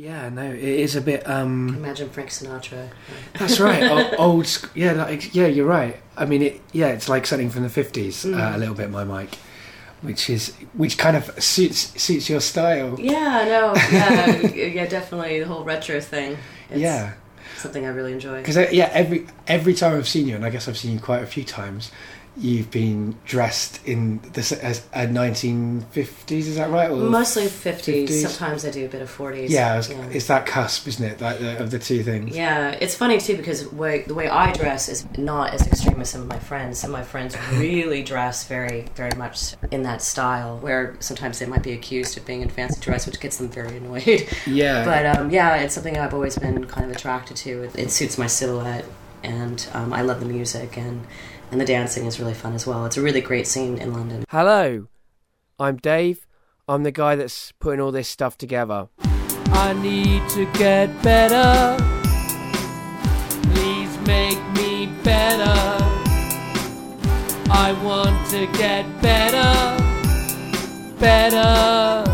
Yeah, no, it is a bit. um Imagine Frank Sinatra. That's right. o- old, sc- yeah, like, yeah. You're right. I mean, it. Yeah, it's like something from the fifties uh, Mm. a little bit. My Mike, which is which kind of suits suits your style. Yeah, no, yeah, yeah, definitely the whole retro thing. It's Yeah, something I really enjoy. because yeah, every every time I've seen you, and I guess I've seen you quite a few times, you've been dressed in this as a 1950s. Is that right? Or Mostly 50s. 50s. Sometimes I do a bit of 40s. Yeah, it's, it's that cusp, isn't it? The, of the two things. Yeah, it's funny too because way, the way I dress is not as extreme as some of my friends. Some of my friends really dress very, very much in that style, where sometimes they might be accused of being in fancy dress, which gets them very annoyed. Yeah. But um, yeah, it's something I've always been kind of attracted to. It, it suits my silhouette, and um, I love the music, and and the dancing is really fun as well. It's a really great scene in London. Hello, I'm Dave. I'm the guy that's putting all this stuff together. I need to get better. Please make me better. I want to get better, better,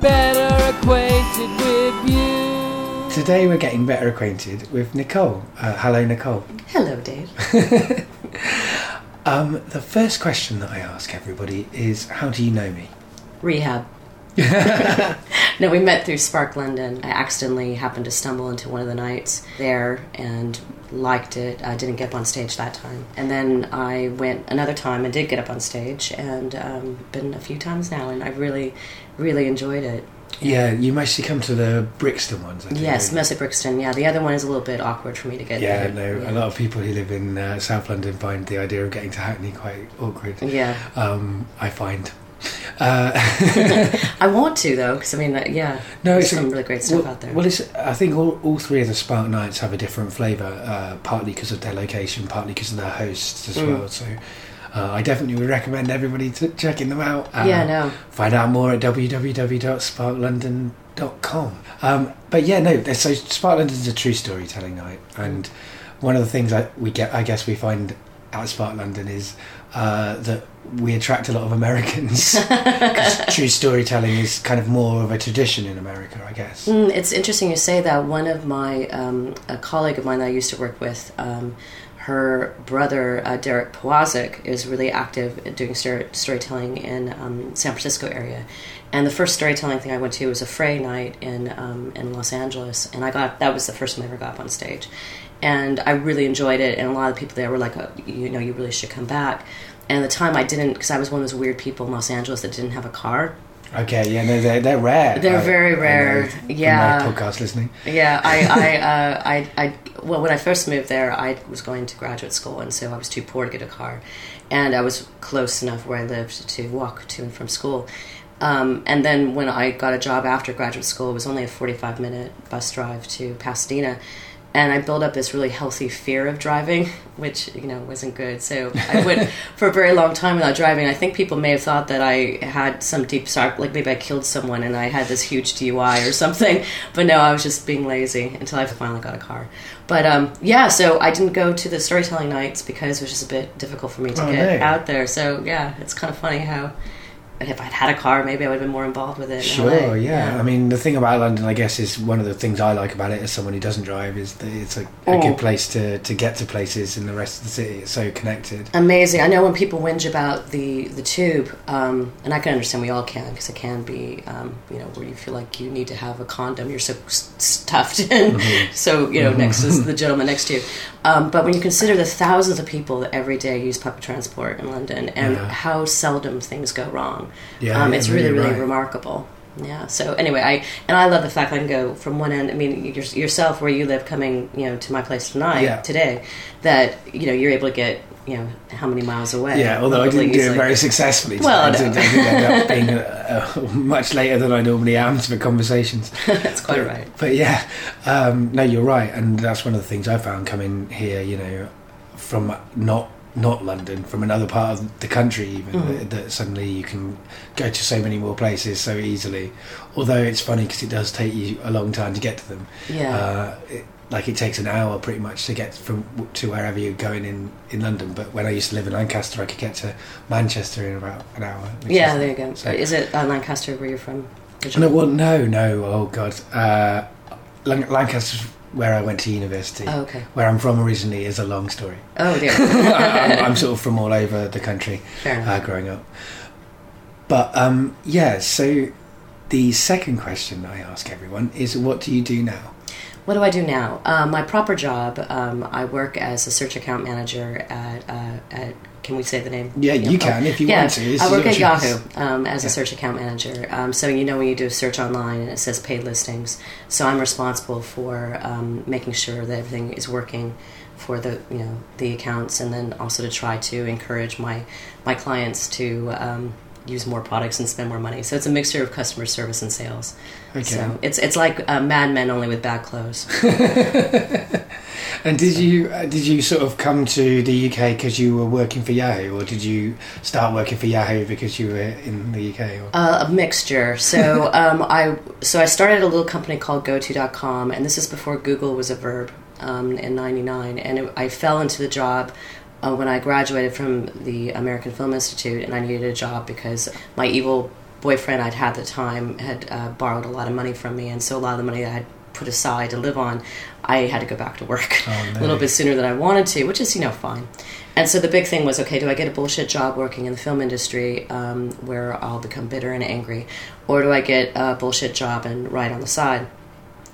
better acquainted with you. Today we're getting better acquainted with Nicole. Uh, hello, Nicole. Hello, Dave. Um, the first question that I ask everybody is, "How do you know me?" Rehab. no, we met through Spark London. I accidentally happened to stumble into one of the nights there and liked it. I didn't get up on stage that time. And then I went another time and did get up on stage and um, been a few times now and I really, really enjoyed it. Yeah, you mostly come to the Brixton ones. I think, Yes, mostly Brixton. Yeah, the other one is a little bit awkward for me to get Yeah, there. no. A lot of people who live in uh, South London find the idea of getting to Hackney quite awkward. Yeah. Um, I find. Uh, I want to though, because I mean, uh, yeah, no, there's it's some really great stuff well, out there. Well, it's, I think all, all three of the Spark Nights have a different flavour, uh, partly because of their location, partly because of their hosts as Mm. well. So uh, I definitely would recommend everybody to checking them out. Uh, yeah, no. Find out more at www.sparklondon.com. Um, but yeah, no. So Spark London is a true storytelling night, and one of the things I, we get, I guess, we find at Spark London is uh, that we attract a lot of Americans because true storytelling is kind of more of a tradition in America, I guess. Mm, it's interesting you say that. One of my, um, a colleague of mine that I used to work with, um, her brother, uh, Derek Powazek, is really active doing story- storytelling in um, San Francisco area. And the first storytelling thing I went to was a Fray night in um, in Los Angeles, and I got that was the first time I ever got up on stage, and I really enjoyed it. And a lot of people there were like, oh, you know, you really should come back. And at the time, I didn't because I was one of those weird people in Los Angeles that didn't have a car. Okay, yeah, no, they're, they're rare. They're I- very I know rare, yeah. My podcast listening. Yeah, I, I, uh, I, I, well, when I first moved there, I was going to graduate school, and so I was too poor to get a car, and I was close enough where I lived to walk to and from school. Um, and then when I got a job after graduate school, it was only a forty-five minute bus drive to Pasadena, and I built up this really healthy fear of driving, which you know wasn't good. So I went for a very long time without driving. I think people may have thought that I had some deep sorrow, like maybe I killed someone and I had this huge DUI or something. But no, I was just being lazy until I finally got a car. But um, yeah, so I didn't go to the storytelling nights because it was just a bit difficult for me to Oh, get out there. So yeah, it's kind of funny how. If I'd had a car, maybe I would have been more involved with it. Sure, LA. yeah. I mean, the thing about London, I guess, is one of the things I like about it as someone who doesn't drive is that it's a, a Oh. good place to, to get to places in the rest of the city. It's so connected. amazing. I know when people whinge about the the tube, um, and I can understand we all can because it can be, um, you know, where you feel like you need to have a condom. You're so stuffed in, so you know, next is the gentleman next to you. Um, but when you consider the thousands of people that every day use public transport in London and Yeah. how seldom things go wrong, Yeah, um, yeah, it's really, really right. remarkable. Yeah. So anyway, I and I love the fact I can go from one end. I mean, your, yourself where you live, coming you know to my place tonight, Yeah. today, that you know you're able to get you know how many miles away. Yeah, although I didn't do it very successfully. Well, I no. I did end up being uh, much later than I normally am to the conversations. That's quite but, right. But yeah, um, no, you're right, and that's one of the things I found coming here. You know, from not not London, from another part of the country, even Mhm. that, that suddenly you can go to so many more places so easily. Although it's funny because it does take you a long time to get to them. Yeah. Uh, it, like it takes an hour pretty much to get from to wherever you're going in in London. But when I used to live in Lancaster, I could get to Manchester in about an hour. yeah, there you go. so- Is it uh, Lancaster where you're from? No, well, no, no. Oh God, uh, Lancaster's where I went to university. Oh, okay. Where I'm from originally is a long story. Oh dear. I'm, I'm sort of from all over the country uh, growing up. But um, yeah, so the second question I ask everyone is, what do you do now? What do I do now? Um, my proper job, um, I work as a search account manager at, uh, at can we say the name? Yeah, you can if you yeah, want to. This I work at. Yahoo um, as a search account manager. Um, so you know when you do a search online and it says paid listings. So I'm responsible for um, making sure that everything is working for the you know the accounts, and then also to try to encourage my my clients to um, use more products and spend more money. So it's a mixture of customer service and sales. Okay. So it's it's like uh, Mad Men only with bad clothes. And did you uh, did you sort of come to the UK because you were working for Yahoo, or did you start working for Yahoo because you were in the UK? Or? Uh, a mixture. So um, I so I started a little company called GoTo.com, and this is before Google was a verb um, in '99. And it, I fell into the job uh, when I graduated from the American Film Institute, and I needed a job because my evil boyfriend I'd had at the time had uh, borrowed a lot of money from me, and so a lot of the money I had put aside to live on, I had to go back to work Oh, a little bit sooner than I wanted to, which is you know fine. And so the big thing was, okay, do I get a bullshit job working in the film industry um, where I'll become bitter and angry, or do I get a bullshit job and write on the side?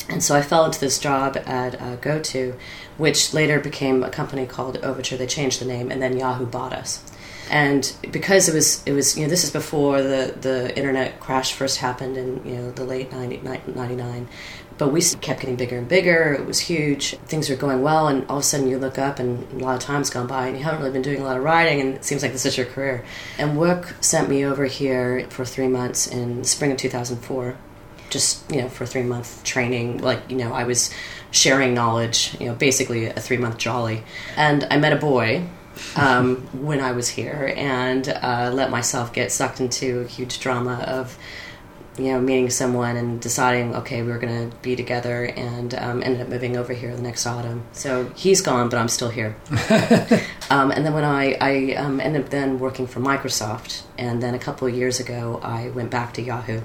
And so I fell into this job at uh, GoTo, which later became a company called Overture. They changed the name, and then Yahoo bought us. And because it was, it was, you know, this is before the, the internet crash first happened in, you know, the late 90, 99. But we kept getting bigger and bigger. It was huge. Things were going well, and all of a sudden you look up, and a lot of time's gone by, and you haven't really been doing a lot of writing, and it seems like this is your career. And work sent me over here for three months in spring of 2004 just you know for three month training like you know i was sharing knowledge you know basically a three month jolly and i met a boy um, when i was here and uh, let myself get sucked into a huge drama of you know meeting someone and deciding okay we are going to be together and um, ended up moving over here the next autumn so he's gone but i'm still here um, and then when I, I um, ended up then working for Microsoft, and then a couple of years ago I went back to Yahoo.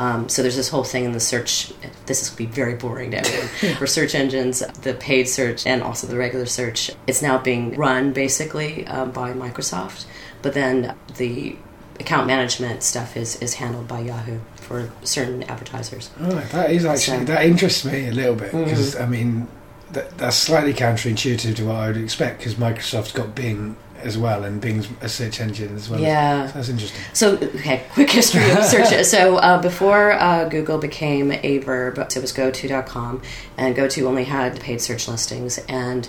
Um, so there's this whole thing in the search. This is going to be very boring to everyone. for search engines, the paid search and also the regular search, it's now being run basically um, by Microsoft. But then the account management stuff is, is handled by Yahoo for certain advertisers. Oh, that is actually So- that interests me a little bit because Mm-hmm. I mean that, that's slightly counterintuitive to what I would expect because Microsoft's got Bing as well and Bing's a search engine as well. Yeah. so that's interesting. So, okay, quick history of search. so, uh, before uh, Google became a verb, it was GoTo.com, and GoTo only had paid search listings, and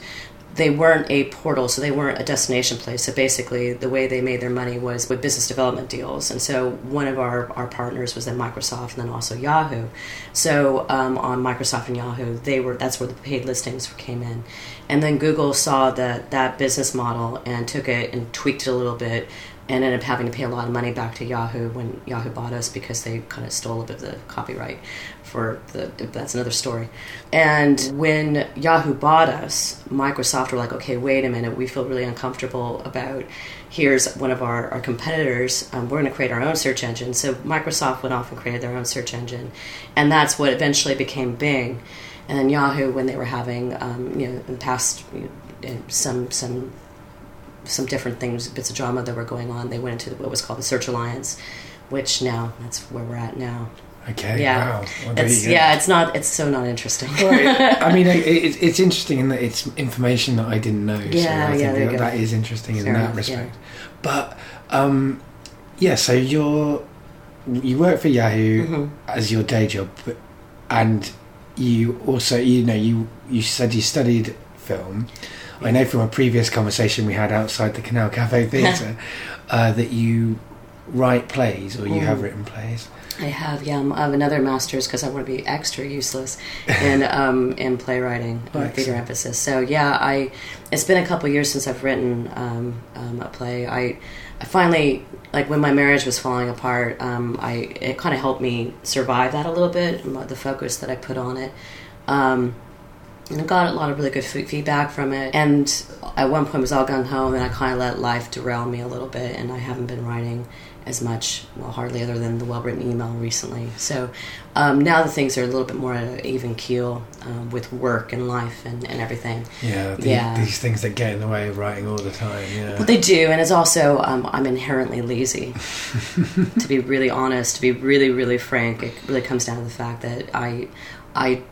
they weren't a portal, so they weren't a destination place. So, basically, the way they made their money was with business development deals. And so, one of our, our partners was then Microsoft and then also Yahoo. So, um, on Microsoft and Yahoo, they were that's where the paid listings came in. And then Google saw that that business model and took it and tweaked it a little bit and ended up having to pay a lot of money back to Yahoo when Yahoo bought us because they kind of stole a bit of the copyright for the that's another story. And when Yahoo bought us, Microsoft were like, okay, wait a minute, we feel really uncomfortable about here's one of our, our competitors. Um, we're going to create our own search engine. So Microsoft went off and created their own search engine, and that's what eventually became Bing. And then Yahoo, when they were having, um, you know, in the past, you know, some some some different things, bits of drama that were going on. They went into what was called the Search Alliance, which now that's where we're at now. Okay, Yeah, wow. Well, it's yeah, it's not, it's so not interesting. Right. I mean, it, it, it's interesting in that it's information that I didn't know. so Yeah, I yeah, think there you that, go. that is interesting in Fair that enough, respect. But um, yeah, so you're you work for Yahoo Mhm. as your day job, but, and you also you know you you said you studied film. I know from a previous conversation we had outside the Canal Cafe Theatre uh, that you write plays or you have Mm. written plays. I have, yeah, I have another master's because I want to be extra useless in um, in playwriting, Oh, theater emphasis. So yeah, I it's been a couple years since I've written um, um, a play. I I finally like when my marriage was falling apart. Um, I it kind of helped me survive that a little bit. The focus that I put on it. Um, and I got a lot of really good f- feedback from it. And at one point, was all gung ho, and I kind of let life derail me a little bit, and I haven't been writing as much, well, hardly other than the well written email recently. So um, now the things are a little bit more at an even keel um, with work and life and, and everything. Yeah, the, Yeah. these things that get in the way of writing all the time. Yeah, But they do, and it's also um, I'm inherently lazy. to be really honest, to be really really frank, it really comes down to the fact that I I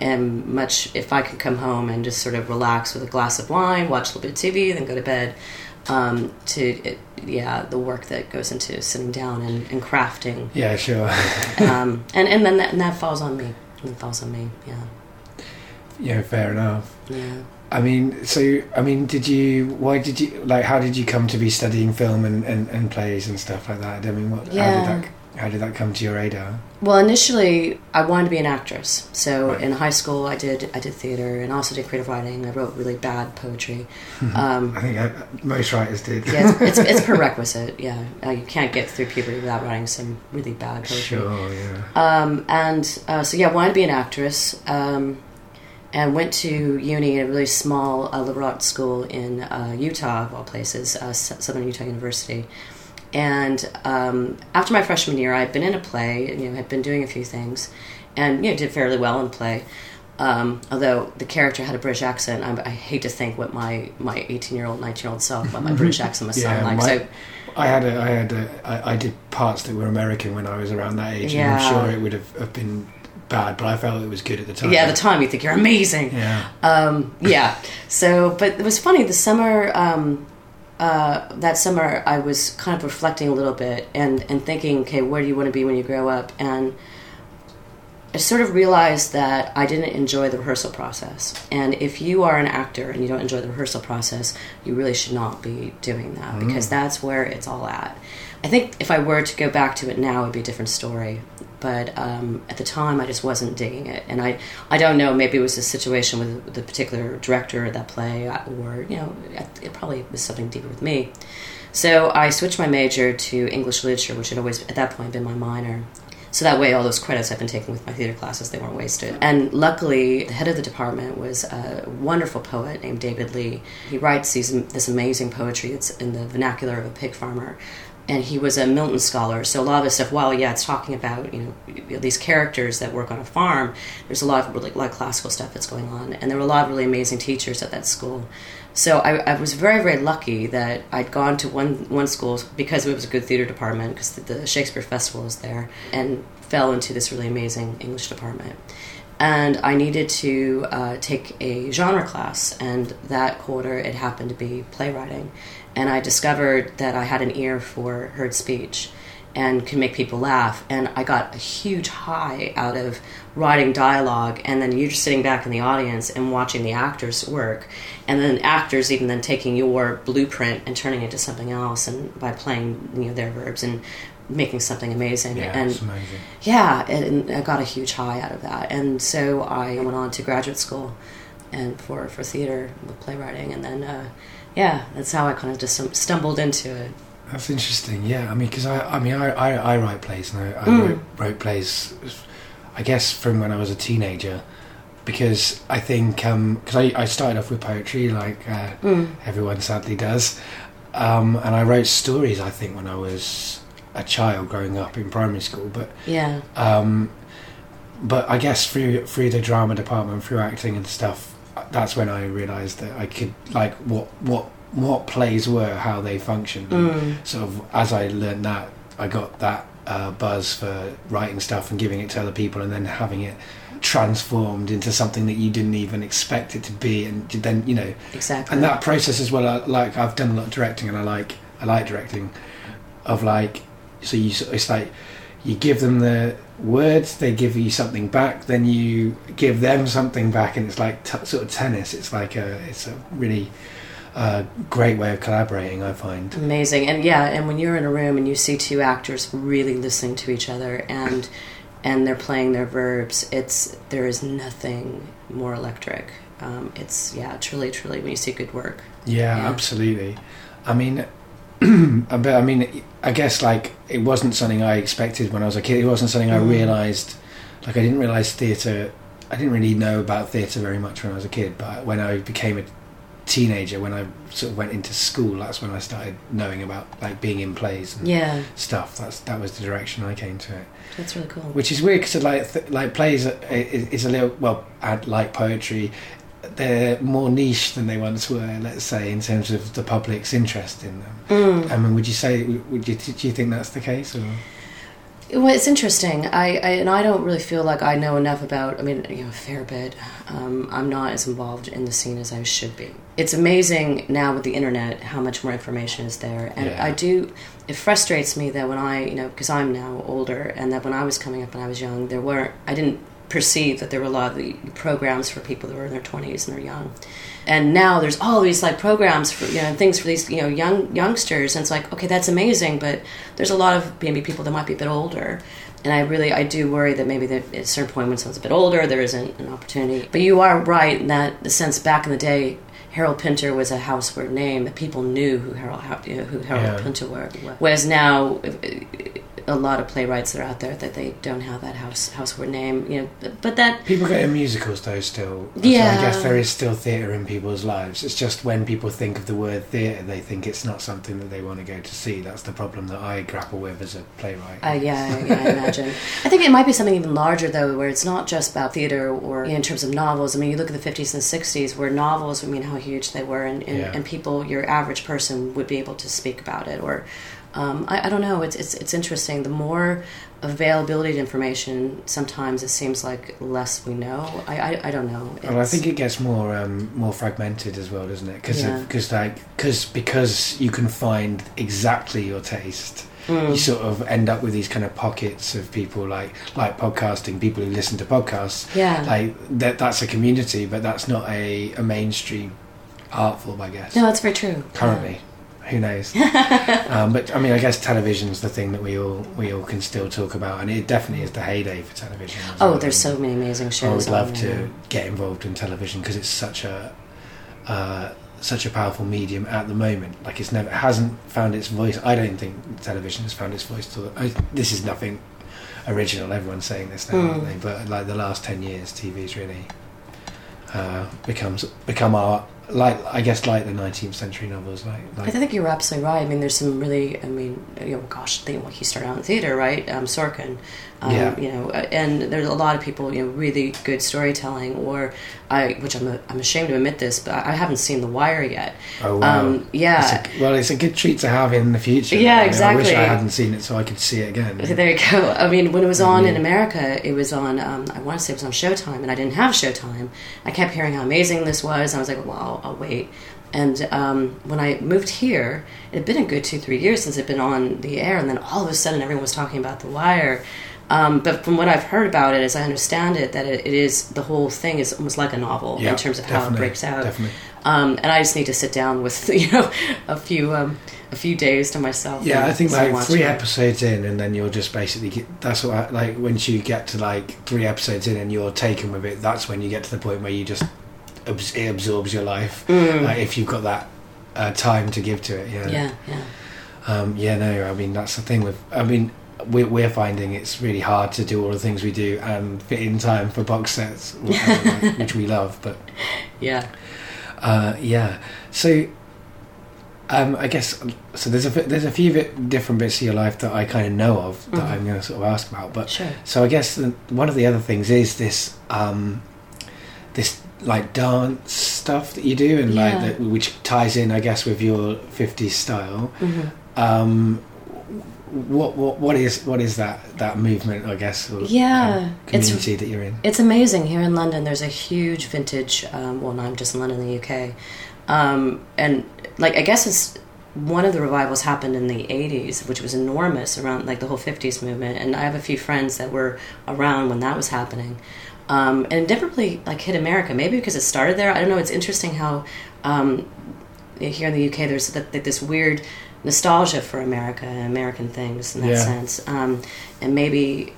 am much if I can come home and just sort of relax with a glass of wine, watch a little bit of TV, then go to bed. Um, to it, yeah, the work that goes into sitting down and, and crafting, yeah, sure. um, and and then that, and that falls on me. It falls on me. Yeah, yeah, fair enough. yeah. I mean, so I mean, did you? Why did you like? How did you come to be studying film and, and, and plays and stuff like that? I mean, what? How Yeah. did that? How did that come to your radar? Well, initially, I wanted to be an actress. So Right. in high school, I did I did theater and also did creative writing. I wrote really bad poetry. Um, I think I, most writers did. yeah, it's, it's, it's prerequisite. Yeah, uh, you can't get through puberty without writing some really bad poetry. sure. Yeah. Um, and uh, so yeah, I wanted to be an actress. Um, and went to uni at a really small uh, liberal arts school in uh, Utah, of all places, uh, Southern Utah University. And um, after my freshman year, I'd been in a play, you know, had been doing a few things, and you know, did fairly well in play. Um, although the character had a British accent, I, I hate to think what my my eighteen year old, nineteen year old self, what my British accent must sound like. my- so I had a, I had a, I, I did parts that were American when I was around that age, and I'm sure it would have, have been bad, but I felt it was good at the time. yeah, at the time you think you're amazing. Yeah. Um, yeah. So, but it was funny. The summer, um, uh, that summer, I was kind of reflecting a little bit and and thinking, okay, where do you want to be when you grow up? And I sort of realized that I didn't enjoy the rehearsal process. And if you are an actor and you don't enjoy the rehearsal process, you really should not be doing that because that's where it's all at. I think if I were to go back to it now, it would be a different story. But um, at the time, I just wasn't digging it, and I, I don't know. Maybe it was a situation with the particular director of that play, or you know, it probably was something deeper with me. So I switched my major to English literature, which had always at that point been my minor. So that way, all those credits I've been taking with my theater classes, they weren't wasted. And luckily, the head of the department was a wonderful poet named David Lee. He writes these, this amazing poetry. It's in the vernacular of a pig farmer. And he was a Milton scholar, so a lot of this stuff. While yeah, it's talking about you know these characters that work on a farm. There's a lot of really, like classical stuff that's going on, and there were a lot of really amazing teachers at that school. So I, I was very, very lucky that I'd gone to one one school because it was a good theater department because the, the Shakespeare Festival was there, and fell into this really amazing English department. And I needed to uh, take a genre class, and that quarter it happened to be playwriting. And I discovered that I had an ear for heard speech and can make people laugh. And I got a huge high out of writing dialogue, and then you're just sitting back in the audience and watching the actors work, and then actors even then taking your blueprint and turning it into something else, and by playing you know their verbs and making something amazing. Yeah, and amazing. yeah, and I got a huge high out of that, and so I went on to graduate school, and for for theater, with playwriting, and then uh, yeah, that's how I kind of just stumbled into it. That's interesting. Yeah, I mean, because I, I mean, I, I, I write plays, and I, I Mm. wrote, wrote plays, I guess, from when I was a teenager, because I think because I, I started off with poetry, like uh, Mm. everyone sadly does, um, and I wrote stories. I think when I was a child growing up in primary school, but Yeah, um, but I guess through through the drama department, through acting and stuff, that's when I realised that I could like what what what plays were, how they functioned. mm. Sort of as I learned that, I got that uh, buzz for writing stuff and giving it to other people, and then having it transformed into something that you didn't even expect it to be, and then you know exactly. and that process as well I, like i've done a lot of directing and i like i like directing of like so you it's like you give them the words they give you something back then you give them something back and it's like t- sort of tennis. It's like a it's a really uh, great way of collaborating i find. Amazing. And yeah and when you're in a room and you see two actors really listening to each other and and they're playing their verbs it's there is nothing more electric. Um, it's yeah truly truly when you see good work. Yeah, Yeah. absolutely. I mean but i mean i guess like it wasn't something i expected when i was a kid it wasn't something i Mm. realized like i didn't realize theatre i didn't really know about theatre very much when i was a kid but when i became a teenager when I sort of went into school. That's when I started knowing about like being in plays and Yeah, stuff. That's that was the direction I came to it. that's really cool. Which is weird because like th- like plays are- is a little well like poetry. They're more niche than they once were. Let's say in terms of the public's interest in them. Mm. I mean, would you say? Would you do you think that's the case? Or Well, it's interesting. I, I and I don't really feel like I know enough about. I mean, you know, a fair bit. Um, I'm not as involved in the scene as I should be. It's amazing now with the internet how much more information is there, and Yeah. I do. It frustrates me that when I, you know, because I'm now older, and that when I was coming up and I was young, there weren't. I didn't perceive that there were a lot of the programs for people that were in their 20s and they're young. And now there's all these like programs for you know things for these you know young youngsters. And it's like okay that's amazing but there's a lot of maybe people that might be a bit older. And i really i do worry that maybe that at a certain point when someone's a bit older there isn't an opportunity. But you are right in that the sense back in the day Harold Pinter was a houseword name. That people knew who Harold you know, who Harold Yeah. Pinter were. Whereas now, a lot of playwrights that are out there that they don't have that house houseword name. You know, but that people go to musicals though still. So Yeah. I guess there is still theatre in people's lives. It's just when people think of the word theatre, they think it's not something that they want to go to see. That's the problem that I grapple with as a playwright. Uh, yeah, yeah, I imagine. I think it might be something even larger, though, where it's not just about theater or you know, in terms of novels. I mean, you look at the 50s and 60s, where novels, I mean, how huge they were, and, and, Yeah. and people, your average person, would be able to speak about it. Or, um, I, I don't know, it's, it's, it's interesting. The more availability to information, sometimes it seems like less we know. I, I, I don't know. Well, I think it gets more um, more fragmented as well, doesn't it? Because Yeah. because like because because you can find exactly your taste. Mm. You sort of end up with these kind of pockets of people like like podcasting, people who listen to podcasts. Yeah. Like that that's a community, but that's not a, a mainstream art form, I guess. no, that's very true. Currently, who knows? um, but I mean, I guess television's the thing that we all we all can still talk about, and it definitely is the heyday for television. Oh, well. there's so many amazing shows. I would love to there. get involved in television because it's such a uh, such a powerful medium at the moment. Like it's never it hasn't found its voice. I don't think television has found its voice. Till I, this is nothing original. Everyone's saying this now, aren't Mm. they? But like the last ten years, TV's really uh, becomes become our like I guess like the 19th century novels. Like, I think you're absolutely right. I mean, there's some really, I mean, you know, gosh, think like he started out in theater, right? Um, Sorkin, um, Yeah. you know, uh, and there's a lot of people, you know, really good storytelling. Or I, which I'm, a, I'm ashamed to admit this, but I haven't seen The Wire yet. oh wow. Um, yeah, It's a- well, it's a good treat to have in the future. Yeah, I mean, I wish I hadn't seen it so I could see it again. There you go. I mean, when it was on in. America, it was on. Um, I want to say it was on Showtime, and I didn't have Showtime. I kept hearing how amazing this was. And I was like, well, I'll, I'll wait. And um, when I moved here, it had been a good two, three years since it had been on the air, and then all of a sudden, everyone was talking about The Wire. Um, but from what I've heard about it, as I understand it, that it, it is the whole thing is almost like a novel Yeah, in terms of how it breaks out. Definitely. Um, and I just need to sit down with you know a few um, a few days to myself. Yeah, I think like three it. episodes in, and then you're just basically get, that's what I, like once you get to like three episodes in and you're taken with it. That's when you get to the point where you just it absorbs your life. Mm. Like, if you've got that uh, time to give to it, yeah. Yeah, yeah. Um, yeah, no, I mean that's the thing with. I mean, we're, we're finding it's really hard to do all the things we do and fit in time for box sets, which we love. But Yeah. uh, yeah, so um, I guess so. There's a there's a few bit different bits of your life that I kind of know of that Mhm. I'm going to sort of ask about. But Sure. so I guess the, one of the other things is this um, this like dance stuff that you do, and Yeah. like that, which ties in, I guess, with your '50s style. hmm Um, what what what is what is that that movement? I guess. Yeah, um, it's- community that you're in. It's amazing here in London. There's a huge vintage. Um, well, not just in London, the UK, um, and like I guess it's one of the revivals happened in the 80s, which was enormous around like the whole 50s movement. And I have a few friends that were around when that was happening. Um, and it never really like hit America. Maybe because it started there. I don't know. It's interesting how um, here in the UK there's that, that this weird nostalgia for America and American things in that Yeah. sense. Um, and maybe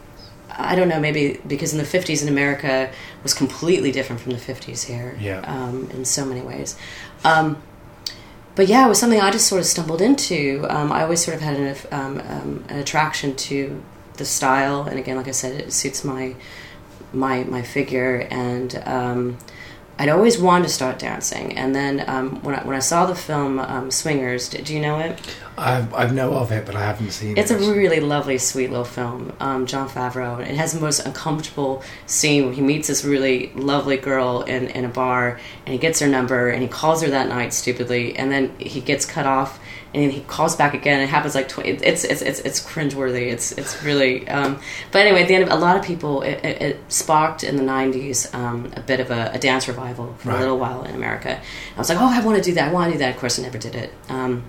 I don't know. Maybe because in the 50s in America was completely different from the 50s here. Yeah. Um, in so many ways. Um, but yeah, it was something I just sort of stumbled into. Um, I always sort of had an, um, um, an attraction to the style, and again, like I said, it suits my my my figure, and um, I'd always wanted to start dancing, and then um, when I, when I saw the film um, Swingers, do, do you know it? I've, I've know of it, but I haven't seen It's it. It's a really lovely, sweet little film. Um, Jon Favreau. It has the most uncomfortable scene where he meets this really lovely girl in, in a bar, and he gets her number, and he calls her that night stupidly, and then he gets cut off, and he calls back again. It happens like tw- it's it's it's it's cringeworthy. It's it's really. Um, but anyway, at the end of a lot of people, it, it, it sparked in the '90s um, a bit of a, a dance revival for Right. a little while in America. I was like, oh, I want to do that. I want to do that. Of course, I never did it. Um,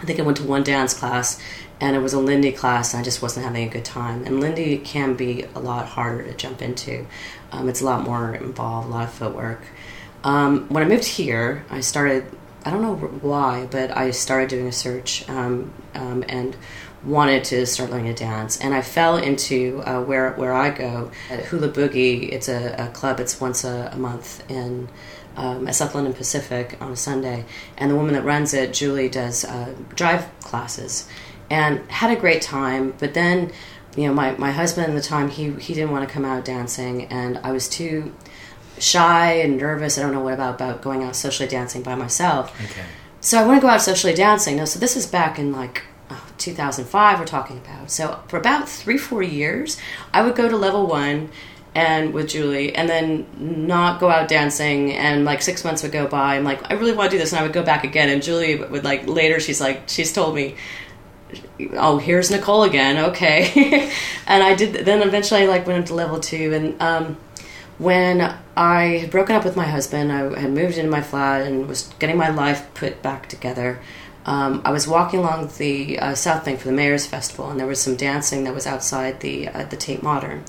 I think I went to one dance class and it was a Lindy class and I just wasn't having a good time. And Lindy can be a lot harder to jump into. Um, it's a lot more involved, a lot of footwork. Um, when I moved here, I started, I don't know why, but I started doing a search um, um, and wanted to start learning to dance. And I fell into uh, where, where I go, at Hula Boogie. It's a, a club, it's once a, a month in um, South London Pacific on a Sunday, and the woman that runs it, Julie, does uh, jive classes, and had a great time. But then, you know, my, my husband at the time he he didn't want to come out dancing, and I was too shy and nervous. I don't know what about about going out socially dancing by myself. Okay. So I want to go out socially dancing. No, so this is back in like oh, 2005. We're talking about. So for about three, four years, I would go to level one and with Julie, and then not go out dancing. And like six months would go by. I'm like, I really want to do this, and I would go back again. And Julie would like later. She's like, she's told me. Oh, here's Nicole again. Okay, and I did. Then eventually, I like went into level two, and um, when I had broken up with my husband, I had moved into my flat and was getting my life put back together. Um, I was walking along the uh, South Bank for the Mayor's Festival, and there was some dancing that was outside the uh, the Tate Modern.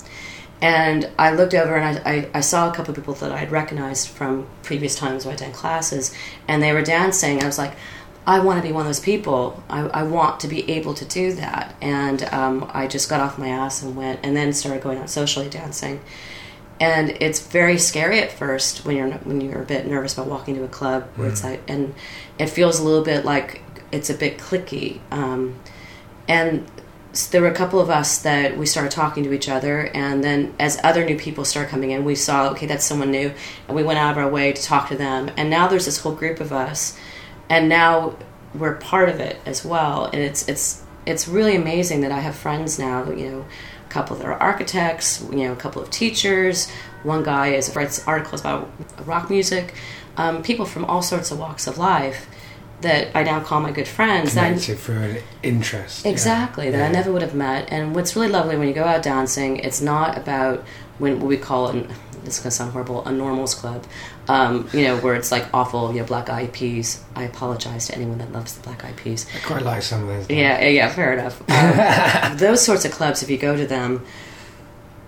And I looked over and I, I, I saw a couple of people that I had recognized from previous times when I'd done classes, and they were dancing. I was like, I want to be one of those people. I, I want to be able to do that. And um, I just got off my ass and went, and then started going out socially dancing and it's very scary at first when you're when you're a bit nervous about walking to a club where it's like and it feels a little bit like it's a bit clicky. Um, and there were a couple of us that we started talking to each other and then as other new people started coming in we saw okay that's someone new and we went out of our way to talk to them. And now there's this whole group of us and now we're part of it as well. And it's it's it's really amazing that I have friends now you know couple that are architects you know a couple of teachers one guy is writes articles about rock music um, people from all sorts of walks of life that I now call my good friends Connected through an interest. yeah. Exactly, that I never would have met. And what's really lovely when you go out dancing, it's not about when what we call an this is gonna sound horrible, a normals club. Um, you know, where it's like awful, you know, black eyed peas. I apologize to anyone that loves the black eyed peas. I quite like some of those. Yeah, yeah, yeah, fair enough. Um, those sorts of clubs, if you go to them,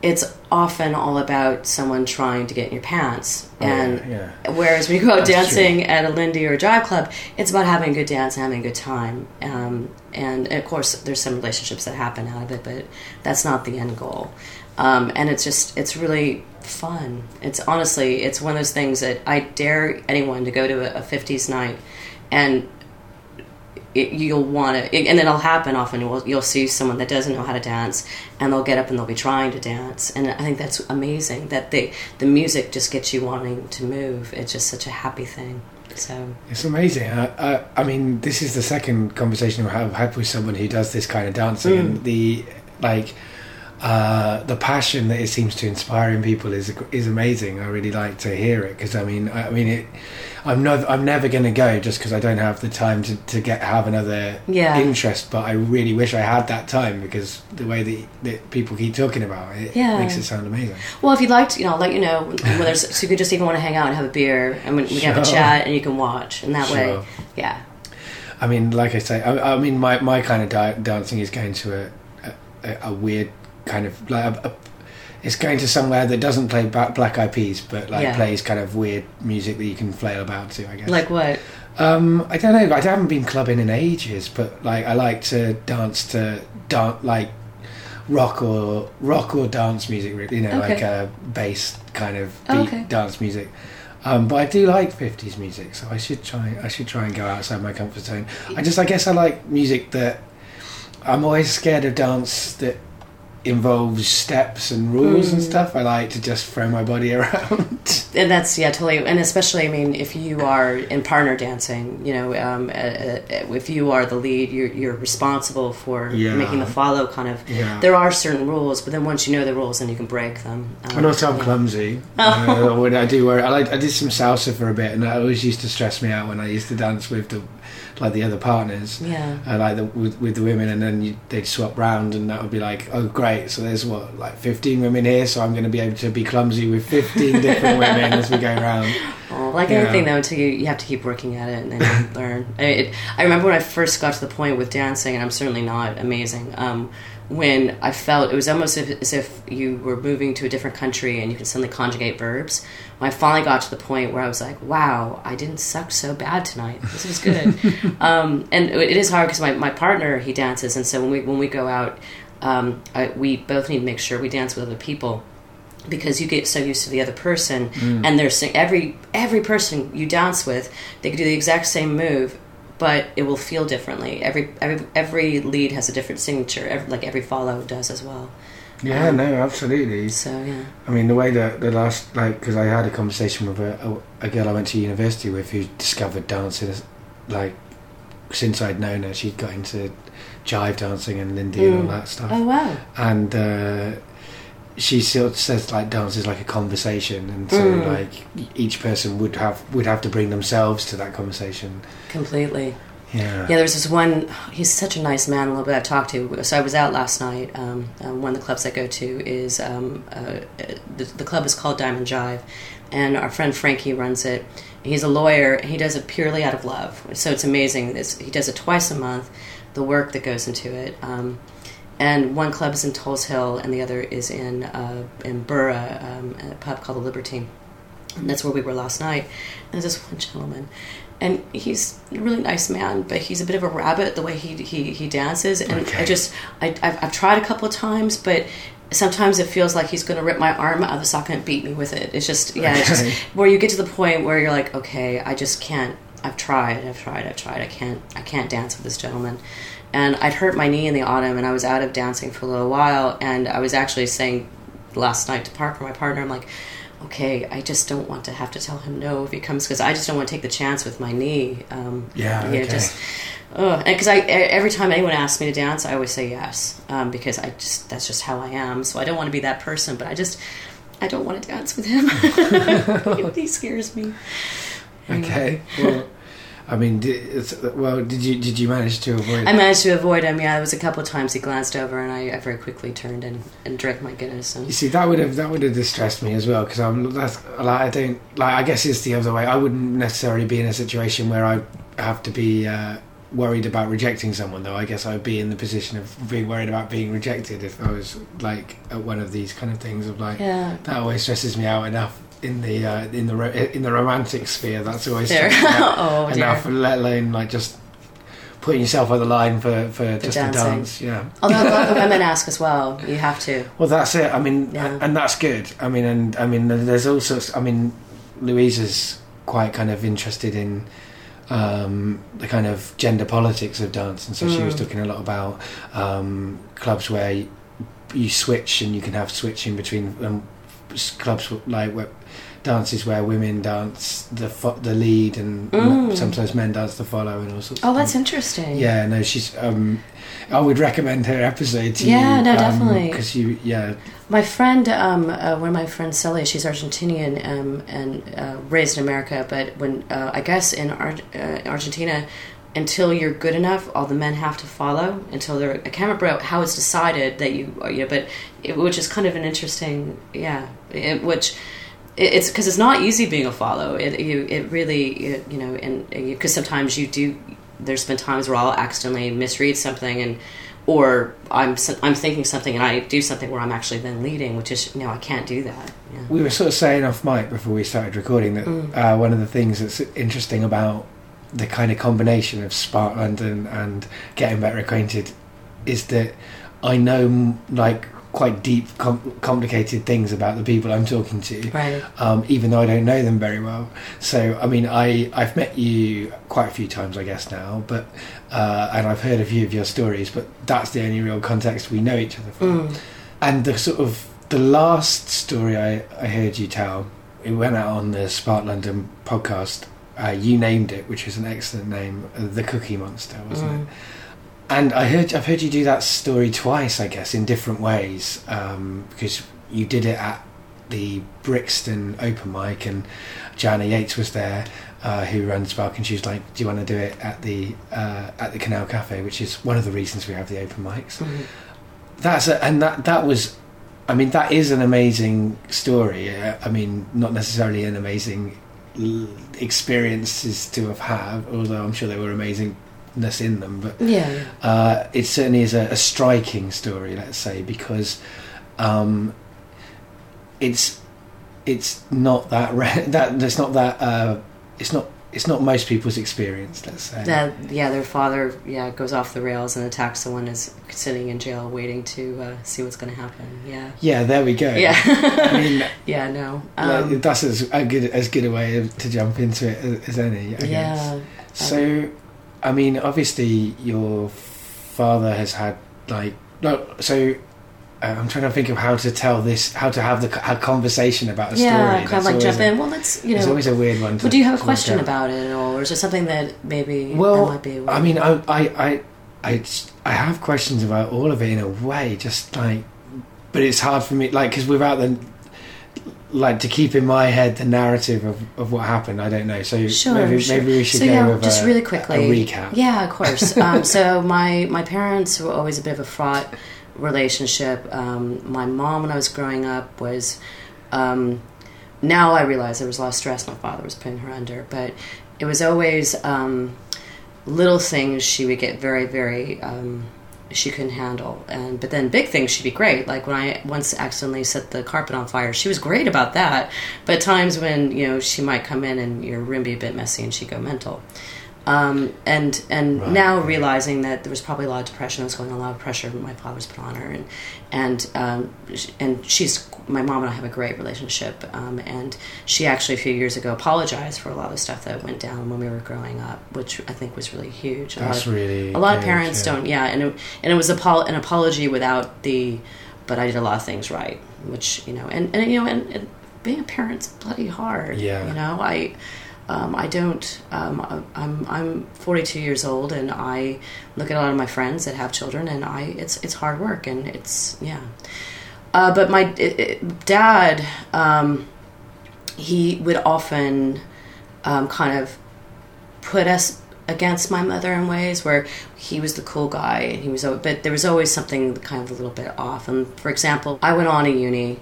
it's often all about someone trying to get in your pants. Oh, and yeah, yeah. whereas when you go out That's dancing at a Lindy or a jive club, it's about having a good dance and having a good time. Um, and of course, there's some relationships that happen out of it, but that's not the end goal. Um, and it's just, it's really fun. It's honestly, it's one of those things that I dare anyone to go to a, a 50s night and it, you'll want to, and it'll happen often. You'll, you'll see someone that doesn't know how to dance, and they'll get up and they'll be trying to dance, and I think that's amazing. That they, the music just gets you wanting to move. It's just such a happy thing. So It's amazing. I, I, I mean, this is the second conversation I've had with someone who does this kind of dancing, Mm. and the like, uh, the passion that it seems to inspire in people is is amazing. I really like to hear it because I mean, I, I mean, it, I'm not, I'm never going to go just because I don't have the time to, to get have another Yeah. interest. But I really wish I had that time because the way that, that people keep talking about it Yeah. makes it sound amazing. Well, if you'd like to, you know, I'll let you know when there's. So you could just even want to hang out and have a beer, and we, we can have a chat, and you can watch, and that way, yeah, I mean, like I say, I, I mean, my, my kind of di- dancing is going to a, a, a weird kind of like a, a, it's going to somewhere that doesn't play ba- Black Eyed Peas, but like Yeah. plays kind of weird music that you can flail about to. I guess. like what? um, I don't know. I haven't been clubbing in ages, but like I like to dance to dance like rock or rock or dance music. really, You know, Okay. like a bass kind of Oh, beat okay. dance music. Um, but I do like fifties music, so I should try. I should try and go outside my comfort zone. I just, I guess, I like music that. I'm always scared of dance that involves steps and rules and Mm. stuff. I like to just throw my body around. and that's yeah totally and especially i mean if you are in partner dancing you know um, uh, uh, if you are the lead you're, you're responsible for Yeah. making the follow kind of Yeah. there are certain rules but then once you know the rules then you can break them um, And also, I'm yeah. clumsy. Uh, when I do worry, I, like, I did some salsa for a bit, and that always used to stress me out when I used to dance with the like the other partners. yeah uh, like the, with, with the women, and then you, they'd swap round, and that would be like, oh great, so there's what like 15 women here, so I'm going to be able to be clumsy with 15 different women as we go around. Oh, like Yeah. anything though, until you, you have to keep working at it and then you learn. I, it, I remember when I first got to the point with dancing, and I'm certainly not amazing. Um, when I felt it was almost as if, as if you were moving to a different country and you could suddenly conjugate verbs. When I finally got to the point where I was like, "Wow, I didn't suck so bad tonight. This was good." um, and it is hard because my, my partner he dances, and so when we when we go out, um, I, we both need to make sure we dance with other people because you get so used to the other person and there's every every person you dance with they can do the exact same move but it will feel differently. Every every, every lead has a different signature. Every, like every follow does as well. Yeah, no, absolutely. so yeah. I mean, the way that the last, like, because I had a conversation with a, a, a girl I went to university with who discovered dancing, like, since I'd known her, she'd got into jive dancing and Lindy and all that stuff. oh wow. And uh, she sort of says like dance is like a conversation, and so Mm. like each person would have would have to bring themselves to that conversation. completely Yeah. Yeah, there's this one. He's such a nice man. A little bit I've talked to. So I was out last night. Um, um, one of the clubs I go to is um, uh, the, the club is called Diamond Jive, and our friend Frankie runs it. He's a lawyer. He does it purely out of love. So it's amazing. It's, he does it twice a month. The work that goes into it. Um, and one club is in Tulse Hill, and the other is in uh, in Borough, um, a pub called the Libertine. And that's where we were last night. And there's this one gentleman, and he's a really nice man, but he's a bit of a rabbit the way he he, he dances. And Okay. I just I I've, I've tried a couple of times, but sometimes it feels like he's going to rip my arm out of the socket and beat me with it. It's just yeah, it's just where you get to the point where you're like, okay, I just can't. I've tried, I've tried, I've tried. I can't, I can't dance with this gentleman. And I'd hurt my knee in the autumn, and I was out of dancing for a little while. And I was actually saying last night to Parker, my partner, I'm like, okay, I just don't want to have to tell him no if he comes because I just don't want to take the chance with my knee. Um, Yeah, okay. just because I every time anyone asks me to dance, I always say yes um, because I just that's just how I am. So I don't want to be that person, but I just I don't want to dance with him. he scares me. Okay. Well, I mean, did, it's, well, did you did you manage to avoid? I managed to avoid him. Yeah, there was a couple of times he glanced over, and I, I very quickly turned and, and drank my Guinness. you see, that would have that would have distressed me as well because I'm that's like I don't like I guess it's the other way. I wouldn't necessarily be in a situation where I have to be uh, worried about rejecting someone though. I guess I would be in the position of being worried about being rejected if I was like at one of these kind of things of like yeah. that always stresses me out enough in the uh, in the ro- in the romantic sphere. That's always There. stressed me out oh dear. enough, let alone like just putting yourself on the line for for just dancing. a dance. Yeah. Although a lot of women ask as well, you have to. Well, that's it. I mean, Yeah. and that's good. I mean, and I mean, there's all sorts. I mean, Louisa's quite kind of interested in um, the kind of gender politics of dance, and so she was Mm. talking a lot about um, clubs where you, you switch and you can have switching between um, s- clubs like where, dances where women dance the fo- the lead and Mm. sometimes men dance the follow and all sorts. Oh, of that's interesting. Yeah, no, she's. Um, I would recommend her episode to Yeah, you. no, definitely. Because you, yeah, My friend, um, uh, one of my friends, Celia, she's Argentinian um, and uh, raised in America, but when uh, I guess in Ar- uh, Argentina, until you're good enough, all the men have to follow until they're. Can't remember how it's decided that you, you know, but it, which is kind of an interesting, yeah, it, which. It- It's because it's not easy being a follow. It you it really you, you know and because sometimes you do. There's been times where I'll accidentally misread something and or I'm I'm thinking something and I do something where I'm actually then leading, which is no, I can't do that. Yeah. we were sort of saying off mic before we started recording that Mm. uh, one of the things that's interesting about the kind of combination of Spark London and getting better acquainted is that I know like quite deep, com- complicated things about the people I'm talking to. Right. um, even though I don't know them very well. So, I mean, I I've met you quite a few times, I guess now, but uh, and I've heard a few of your stories, but that's the only real context we know each other from. Mm. And the sort of the last story I I heard you tell it went out on the Spark London podcast. Uh, you named it, which is an excellent name, uh, the Cookie Monster, wasn't Mm. it? And I heard I've heard you do that story twice, I guess, in different ways, um, because you did it at the Brixton open mic, and Joanna Yates was there, uh, who runs Spark, and she was like, "Do you want to do it at the uh, at the Canal Cafe?" Which is one of the reasons we have the open mics. Mhm. That's a, and that that was, I mean, that is an amazing story. Uh, I mean, not necessarily an amazing experiences to have had, although I'm sure they were amazingness in them. But Yeah, yeah. uh, it certainly is a, a striking story, let's say, because um, it's it's not that re- that it's not that uh, it's not it's not most people's experience, let's say. That yeah, their father yeah goes off the rails and attacks someone is sitting in jail waiting to uh, see what's going to happen. Yeah, Yeah, there we go. yeah, I mean, yeah. No, like, um, that's as a good as good a way to jump into it as, as any. I guess. yeah. So, I mean, obviously, your father has had like no. So, uh, I'm trying to think of how to tell this, how to have the a conversation about a Yeah, story. kind of like jump in. Well, let's you It's always a weird one. To, Well, do you have a question about it or is there something that maybe Well, might be? I mean, I, I, I, I, I have questions about all of it in a way, just like, but it's hard for me, like, because without the, like, to keep in my head the narrative of, of what happened, I don't know. So Sure, maybe, sure. maybe we should so go yeah, with just a, really quickly. a recap. Yeah, of course. um, so my my parents were always a bit of a fraught relationship. Um, my mom, when I was growing up, was. Um, now I realize there was a lot of stress my father was putting her under, but it was always um, little things she would get very, very. Um, she couldn't handle, and but then big things she'd be great. Like when I once accidentally set the carpet on fire, she was great about that. But times when you know she might come in and your room be a bit messy and she'd go mental. Um, and and Right, now realizing that there was probably a lot of depression that was going on, a lot of pressure my father was put on her, and and um, and she's my mom and I have a great relationship, um, and she actually a few years ago apologized for a lot of stuff that went down when we were growing up, which I think was really huge. A lot That's of- really a lot of parents yeah. don't, yeah, and it, and it was an apology without the, but I did a lot of things right, which you know, and and you know, and, and being a parent's bloody hard. Yeah. you know, I. Um, I don't. Um, I'm I'm 42 years old, and I look at a lot of my friends that have children, and I it's it's hard work, and it's yeah. Uh, but my it, it, dad, um, he would often um, kind of put us against my mother in ways where he was the cool guy and he was but there was always something kind of a little bit off and for example i went on a uni